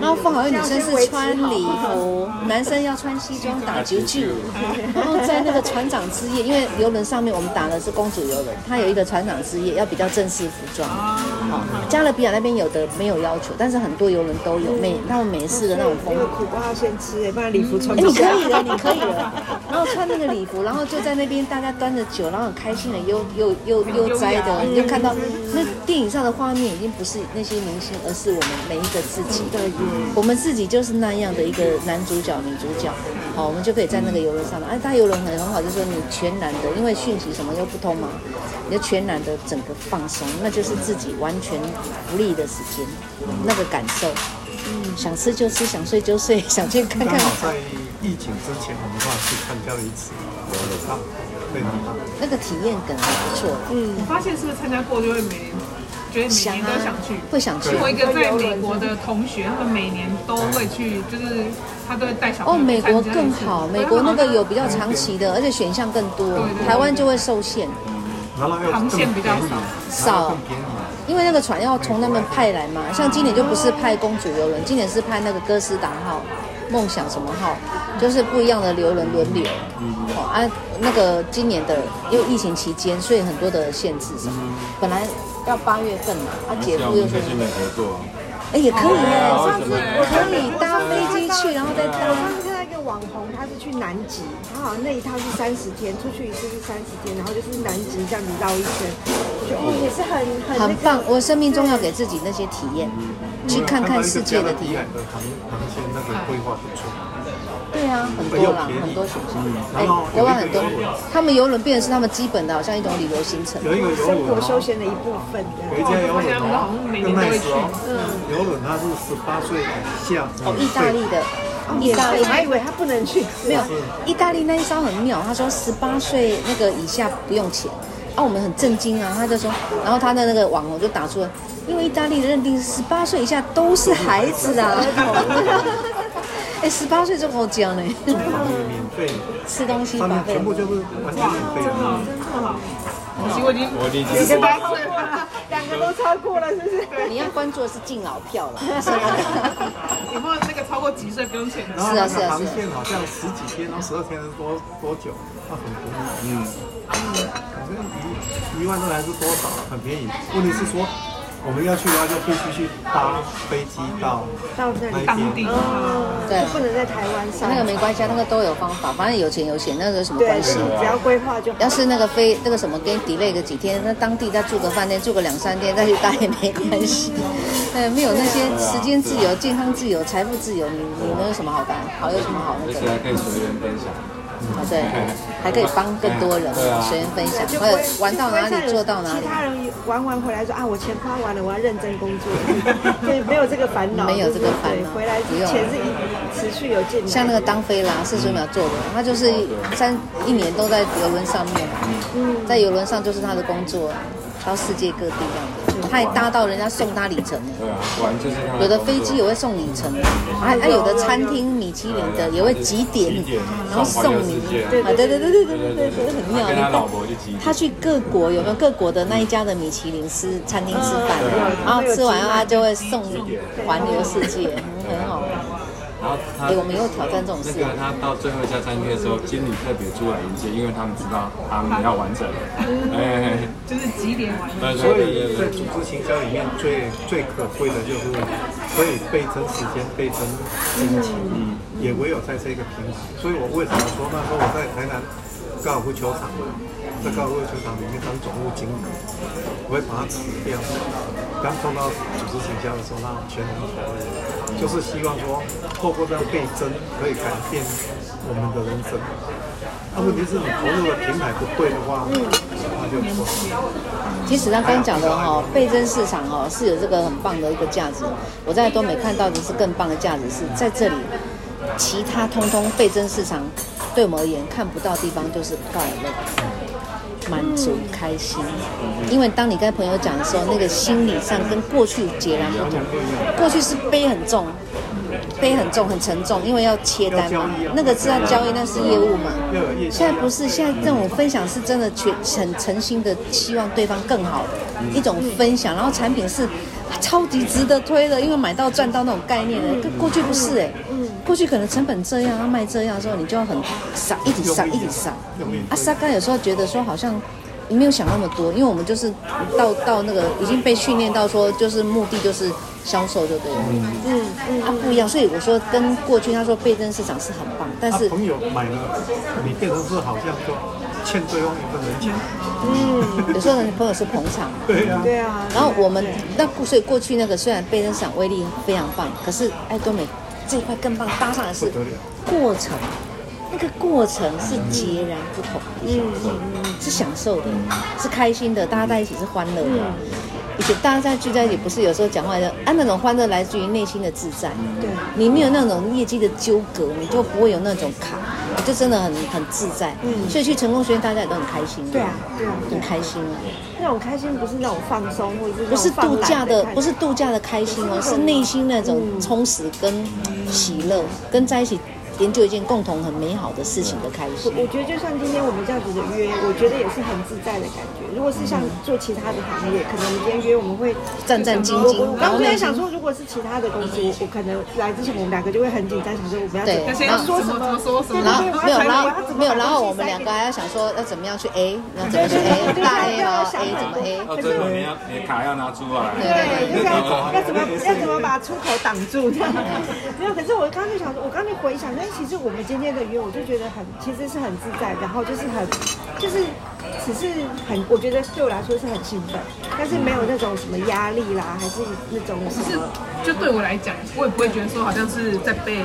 然后敷好。因为女生是穿礼服，男生要穿西装打啾啾。<laughs> 然后在那个船长之夜，因为游轮上面我们打的是公主游轮，它有一个船长之夜，要比较正式服装。好，加勒比亚那边有的没有要求，但是很多游轮都有美那种美式的那种风格。苦瓜要先吃哎，不然礼服穿。你可以的，你可以的。然后穿那个礼服，然后就在那边大家端着酒，然后很开心的悠悠悠悠哉的，你就看到那电影上的画面已经不是那些明星，而是我们每一个自己。对，我们自己就是那样的一个男主角、女主角。好，我们就可以在那个游轮上了。哎，大游轮很很好，就是说你全然的，因为讯息什么又不通嘛，你就全然的整个放松，那就是自己完全独立的时间，那个感受。嗯，想吃就吃，想睡就睡，<laughs> 想去看看。刚好在疫情之前，我们刚好去参加了一次，好，非常好。那个体验感还不错。嗯，我发现是不是参加过就会没。觉得每年都想去，啊、会想去。我一个在美国的同学，他们每年都会去，就是他都会带小朋友。哦，美国更好，美国那个有比较长期的，而且选项更多。台湾就会受限，航线比较少，少，因为那个船要从那边派来嘛。像今年就不是派公主游轮，今年是派那个哥斯达号、梦想什么号，就是不一样的游轮轮流。哦啊，那个今年的因为疫情期间，所以很多的限制什么，本来。要八月份嘛，他姐夫又说，哎，也可以耶，上次可以搭飞机去，然后再搭。我上次看到一个网红，他是去南极，他好像那一趟是三十天，出去一次是三十天，然后就是南极这样子绕一圈，我觉得哦也是很很很棒。我生命中要给自己那些体验，去看看世界的体验。航航线那个规划不错。对啊，很多啦，很多选项。哎，国外很多，他们游轮变成是他们基本的，好像一种旅游行程，有一个生活休闲的一部分。有一家游轮哦，更 nice 哦。嗯，游轮它是十八岁以下。哦，意大利的，意大利，我还以为他不能去。没有，意大利那一招很妙，他说十八岁那个以下不用钱。啊，我们很震惊啊，他就说，然后他的那个网红就打出了，因为意大利的认定是十八岁以下都是孩子啊。<laughs> <laughs> <laughs> 哎，十八岁就跟我讲呢，住房也免费，<laughs> 吃东西全部就是完全免费。真好，真好。可惜我已经我已经你跟他岁了，两个都超过了，是不是？你要关注的是敬老票了，<laughs> 有没有那个超过几岁不用钱的？是啊是啊航线好像十几天，然后十二天是多多久？那很便宜。嗯，反正一一万多还是多少，很便宜。问题是说。我们要去的话，就必须去搭飞机到到这里当地，哦，对，不能在台湾上。那个没关系，那个都有方法，反正有钱有钱，那个有什么关系？只要规划就好。要是那个飞那个什么给你 delay 个几天，那当地再住个饭店，住个两三天再去搭也没关系。<laughs> 呃，没有那些时间自由、健康自由、财富自由，你你能有什么好搭？好有什么好那个？而且还可以随缘分享。啊，对，还可以帮更多人，随缘分享，或者玩到哪里做到哪里。其他人玩完回来说啊，我钱花完了，我要认真工作，<laughs> 对，没有这个烦恼，没有这个烦恼，回来钱是一持续有进来。像那个当飞啦，四十秒做的，他就是三一年都在游轮上面，嗯，在游轮上就是他的工作，到世界各地这样子。他还搭到人家送他里程呢，对啊，玩就是他。有的飞机也会送里程，还还有的餐厅米其林的也会几点，然后送你。对对对对对对对对，很妙。他去各国有没有各国的那一家的米其林吃餐厅吃饭，然后吃完他就会送环游世界，很好。然后他，我们又挑战这种事。那个他到最后一家餐厅的时候，经理特别出来迎接，因为他们知道他们要完成了。哎，就是几点完成？所以在组织行销里面最最可贵的就是可以倍增时间、倍增金钱，嗯，也唯有在这个平台。所以我为什么说那时候我在台南高尔夫球场，在高尔夫球场里面当总务经理，我会把它辞掉。刚碰到组织形象的时候，那全能投入。就是希望说，透过这样倍增，可以改变我们的人生。那问题是你投入的平台不对的话，那就错。其实他刚讲的哈，倍增市场哈是有这个很棒的一个价值。我在都没看到的是更棒的价值是在这里，其他通通倍增市场对我们而言看不到的地方就是快乐。满足、开心，因为当你跟朋友讲的时候，那个心理上跟过去截然不同。过去是背很重，背很重，很沉重，因为要切单嘛，那个是要交易，那是业务嘛。现在不是，现在这种分享是真的全很诚心的，希望对方更好的一种分享，然后产品是超级值得推的，因为买到赚到那种概念的，跟过去不是哎。过去可能成本这样，要卖这样的时候，你就要很傻，一直傻，一直傻。啊，沙刚有时候觉得说好像你没有想那么多，因为我们就是到到那个已经被训练到说，就是目的就是销售，就对了。嗯嗯嗯，啊不一样，所以我说跟过去他说倍增市场是很棒，但是朋友买了，你变成是好像说欠对方一份人情。嗯，有时候你朋友是捧场。<laughs> 对啊。对啊。然后我们那所以过去那个虽然倍增市场威力非常棒，可是哎都没。这一块更棒，搭上的是过程，那个过程是截然不同的，是享受的，是开心的，大家在一起是欢乐的，而且大家在聚在一起，不是有时候讲话的，啊，那种欢乐来自于内心的自在，对，你没有那种业绩的纠葛，你就不会有那种卡，就真的很很自在，嗯，所以去成功学院，大家也都很开心，对啊，对啊，很开心啊。那种开心不是那种放松，或者是不是度假的，不是度假的开心哦，是内心那种充实跟喜乐，跟在一起研究一件共同很美好的事情的开始。我觉得就像今天我们这样子的约，我觉得也是很自在的感觉。如果是像做其他的行业，可能我们今天约我们会战战兢兢。我刚刚在想说，如果是其他的公司，我我可能来之前我们两个就会很紧张，想说我们要怎么说什么说什么，然后没有，然后没有，然后我们两个还要想说要怎么样去 A，要怎么去 A，大 A 哦，A 怎么 A？哦，最后你要你卡要拿出来，对，要要怎么要怎么把出口挡住这样？没有，可是我刚刚就想说，我刚刚就回想，但其实我们今天的约，我就觉得很，其实是很自在，然后就是很，就是。只是很，我觉得对我来说是很兴奋，但是没有那种什么压力啦，还是那种什么。就对我来讲，我也不会觉得说好像是在被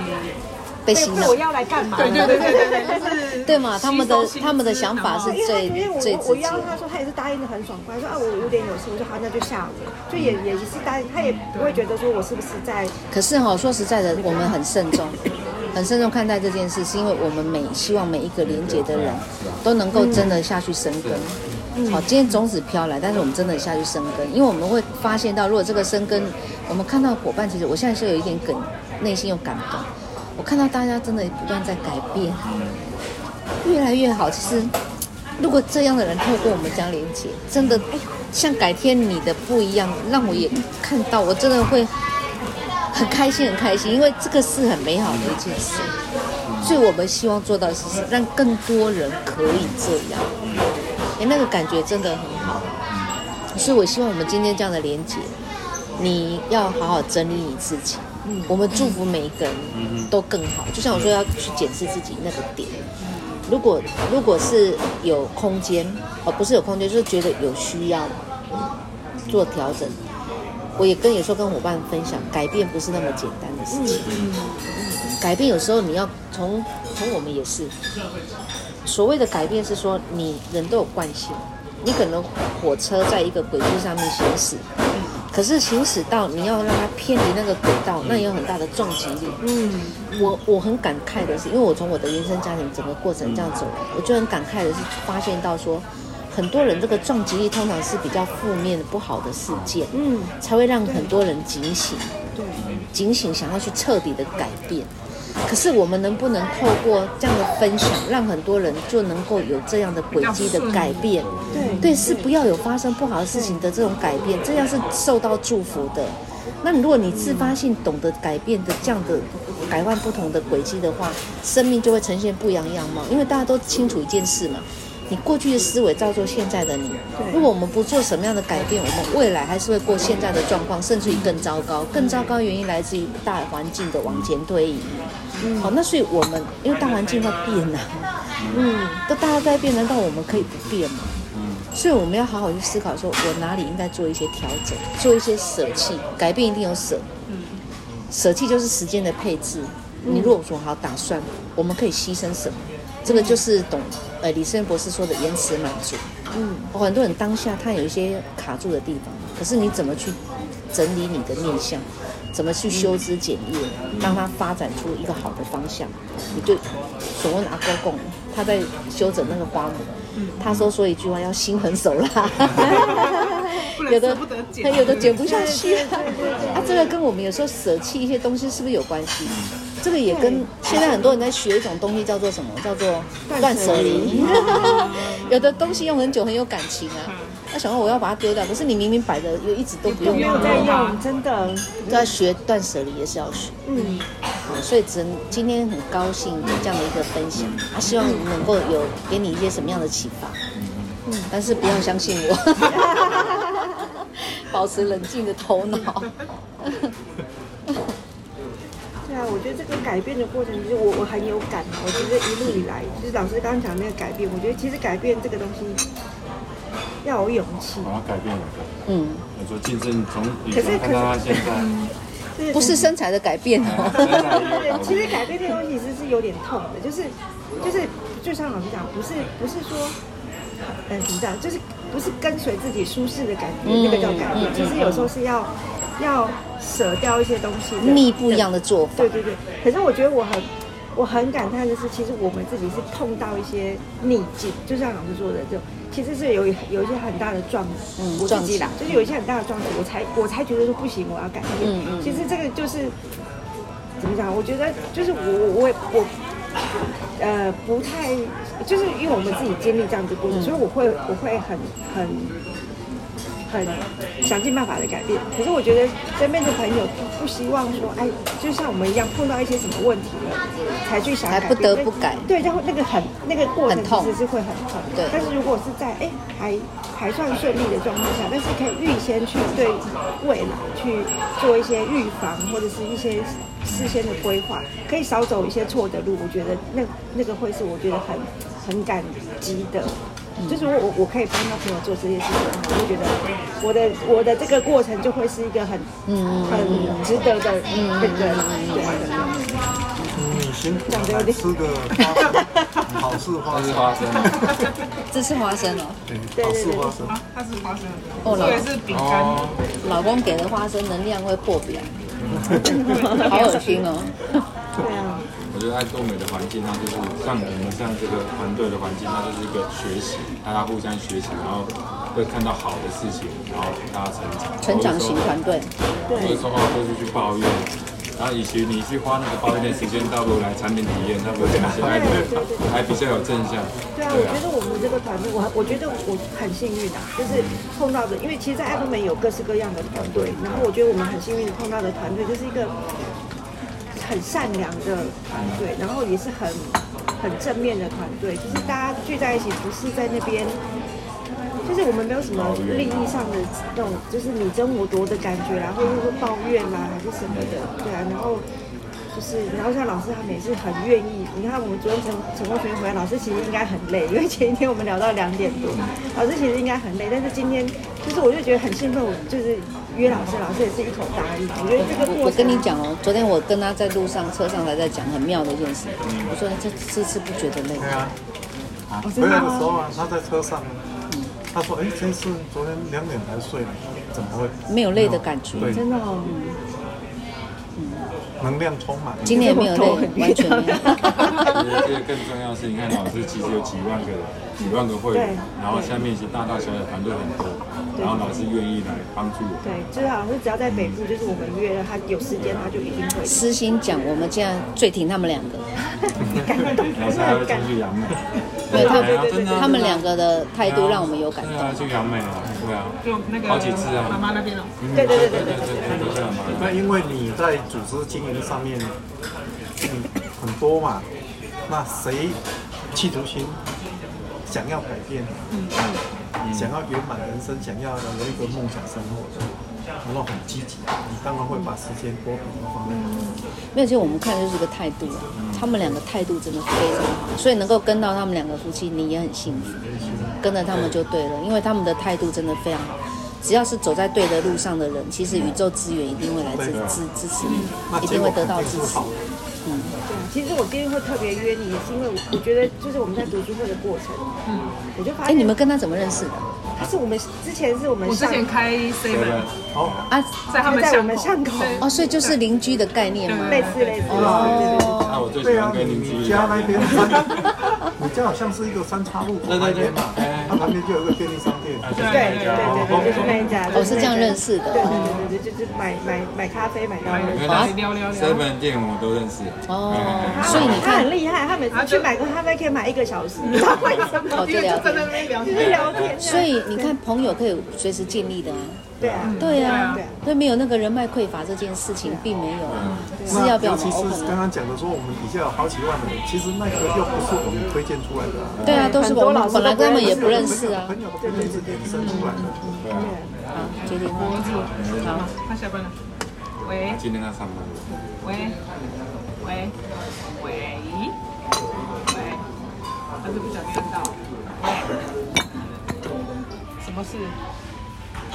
被洗脑。我要来干嘛？对对对对对，是对嘛？他们的他们的想法是最最我邀他说，他也是答应的很爽快，说啊我有点有事，我说好那就下午，就也也是答应，他也不会觉得说我是不是在。可是哈，说实在的，我们很慎重。很慎重看待这件事，是因为我们每希望每一个连接的人都能够真的下去生根。好，今天种子飘来，但是我们真的下去生根，因为我们会发现到，如果这个生根，我们看到伙伴，其实我现在是有一点梗，内心有感动。我看到大家真的不断在改变，越来越好。其实如果这样的人透过我们这样连接，真的，像改天你的不一样，让我也看到，我真的会很开心，很开心，因为这个是很美好的一件事。所以我们希望做到的是让更多人可以这样，哎，那个感觉真的很好。所以我希望我们今天这样的连接，你要好好整理你自己。我们祝福每一个人都更好。就像我说，要去检视自己那个点。如果如果是有空间，哦，不是有空间，就是觉得有需要做调整。我也跟有时候跟伙伴分享，改变不是那么简单的事情。改变有时候你要从从我们也是，所谓的改变是说，你人都有惯性，你可能火车在一个轨迹上面行驶。可是行驶到你要让它偏离那个轨道，那也有很大的撞击力。嗯，我我很感慨的是，因为我从我的原生家庭整个过程这样走来，我就很感慨的是发现到说，很多人这个撞击力通常是比较负面的不好的事件，嗯，才会让很多人警醒，对，警醒想要去彻底的改变。可是我们能不能透过这样的分享，让很多人就能够有这样的轨迹的改变？对对，是不要有发生不好的事情的这种改变，这样是受到祝福的。那如果你自发性懂得改变的这样的改换不同的轨迹的话，生命就会呈现不一样样貌。因为大家都清楚一件事嘛。你过去的思维造就现在的你。如果我们不做什么样的改变，我们未来还是会过现在的状况，甚至于更糟糕。更糟糕原因来自于大环境的往前推移。嗯，好，那所以我们因为大环境在变呐，嗯，都大家在变，难道我们可以不变吗？嗯，所以我们要好好去思考，说我哪里应该做一些调整，做一些舍弃。改变一定有舍，嗯，舍弃就是时间的配置。你如果说好打算，我们可以牺牲什么？这个就是懂，呃，李思博士说的延迟满足。嗯，很多人当下他有一些卡住的地方，可是你怎么去整理你的面相，怎么去修枝剪叶，让它发展出一个好的方向？你就所谓阿公公，他在修整那个花木，他说说一句话要心狠手辣，<laughs> 有的他有的剪不下去啊。啊，这个跟我们有时候舍弃一些东西是不是有关系？这个也跟现在很多人在学一种东西，叫做什么？叫做断舍离。<laughs> 有的东西用很久很有感情啊，那想说我要把它丢掉，可是你明明摆着又一直都不用，没有在用，真的。都要学断舍离也是要学。嗯。所以真今天很高兴有这样的一个分享，啊，希望能够有给你一些什么样的启发。嗯。但是不要相信我，<laughs> 保持冷静的头脑。我觉得这个改变的过程，其实我我很有感。我觉得一路以来，就是老师刚刚讲那个改变，我觉得其实改变这个东西要有勇气。我要改变了。嗯。我说竞争从以前看到他现在，是不是身材的改变哦。<laughs> 对对对，其实改变这个东西其实是有点痛的，就是就是就像老师讲，不是不是说，嗯，怎么讲，就是不是跟随自己舒适的改变，那个叫改变。其实有时候是要。要舍掉一些东西，逆不一样的做法。对对对，可是我觉得我很我很感叹的是，其实我们自己是碰到一些逆境，就像老师说的，就其实是有有一些很大的撞击，嗯，撞击啦，就是有一些很大的撞击，我才我才觉得说不行，我要改变。嗯嗯。其实这个就是怎么讲？我觉得就是我我我我呃不太，就是因为我们自己经历这样子过程，所以我会我会很很。很想尽办法的改变，可是我觉得身边的朋友不希望说，哎，就像我们一样碰到一些什么问题了，才去想改变，还不得不改。对，然后那个很那个过程其实是会很痛。对。但是如果是在哎还还算顺利的状况下，但是可以预先去对未来去做一些预防或者是一些事先的规划，可以少走一些错的路。我觉得那那个会是我觉得很很感激的。就是我我我可以帮到朋友做这些事情，我就觉得我的我的这个过程就会是一个很嗯很值得的嗯对对对。你先讲的吃个好事花生花生，这是花生哦，对好事花生，它是花生哦，这个是饼干，老公给的花生能量会破表，<laughs> 好恶心哦，对啊。我觉得爱多美的环境，它就是像我们像这个团队的环境，它就是一个学习，大家互相学习，然后会看到好的事情，然后大家成长。成长型团队。对。有的时候就是去抱怨，然后以及你去花那个抱怨的时间倒不如来产品体验，他不会觉得还还比较有正向。对啊，我觉得我们这个团队，我我觉得我很幸运的，就是碰到的，因为其实，在爱多美有各式各样的团队，然后我觉得我们很幸运的碰到的团队，就是一个很善良的团队，然后也是很很正面的团队，就是大家聚在一起，不是在那边。就是我们没有什么利益上的那种，就是你争我夺的感觉啦，或者说抱怨啦，还是什么的，对啊。然后就是，然后像老师他们也是很愿意。你看我们昨天成成功学员回来，老师其实应该很累，因为前一天我们聊到两点多，老师其实应该很累。但是今天，就是我就觉得很兴奋，我就是约老师，老师也是一口答应。我觉得这个我跟你讲哦，昨天我跟他在路上车上还在讲很妙的一件事。我说这这次不觉得累？对啊。回来的时候啊，他在车上。他说：“哎，这次昨天两点才睡，怎么会没有累的感觉？真的哦，嗯，能量充满。今年没有累，完全没有。我觉得这个更重要是，你看老师其实有几万个人，几万个会员，然后下面是大大小小团队很多，然后老师愿意来帮助我。对，就是老师只要在北部，就是我们约了他有时间，他就一定会。私心讲，我们现在最挺他们两个。<laughs> 老师还会出去杨美。<laughs> ”对他们，他们两个的态度让我们有感动。对啊，去杨梅了，对啊，就那个好几次啊，妈妈那边了。对对对对对对。那因为你在组织经营上面，嗯，很多嘛，那谁企图心想要改变，嗯，想要圆满人生，想要有一个梦想生活的，然后很积极，你当然会把时间多给放在。没有，其实我们看的就是个态度啊。他们两个态度真的非常好，所以能够跟到他们两个夫妻，你也很幸福。跟着他们就对了，因为他们的态度真的非常好。只要是走在对的路上的人，其实宇宙资源一定会来支支支持你，一定会得到支持。嗯，对。其实我今天会特别约你，也是因为我我觉得就是我们在读书会的过程，嗯，我就发现。哎，你们跟他怎么认识的？他是我们之前是我们我之前开 seven 哦啊，在他们在我们巷口哦，所以就是邻居的概念嘛，类似类似哦。那我最喜欢跟邻居家那边，<laughs> 你家好像是一个三岔路口那边嘛，它旁边就有一个便利商店，对对对对对，就是那一家。我是这样认识的，对对对对，就是买买买咖啡买到聊聊聊。seven 店我都认识哦，所以你看很厉害，他每次去买个咖啡可以买一个小时，你知道为什么？就聊天，就是聊天。所以你看朋友可以随时建立的啊。对啊，对啊，对，没有那个人脉匮乏这件事情，并没有是要不要？其实刚刚讲的说，我们底下有好几万的人，其实那个又不是我们推荐出来的。对啊，都是我们本来根本也不认识啊。朋友的朋友是衍生出来的。对啊。好，决定了。好，他下班了。喂。今天他上班。喂。喂。喂。喂。还是不想听到。喂。什么事？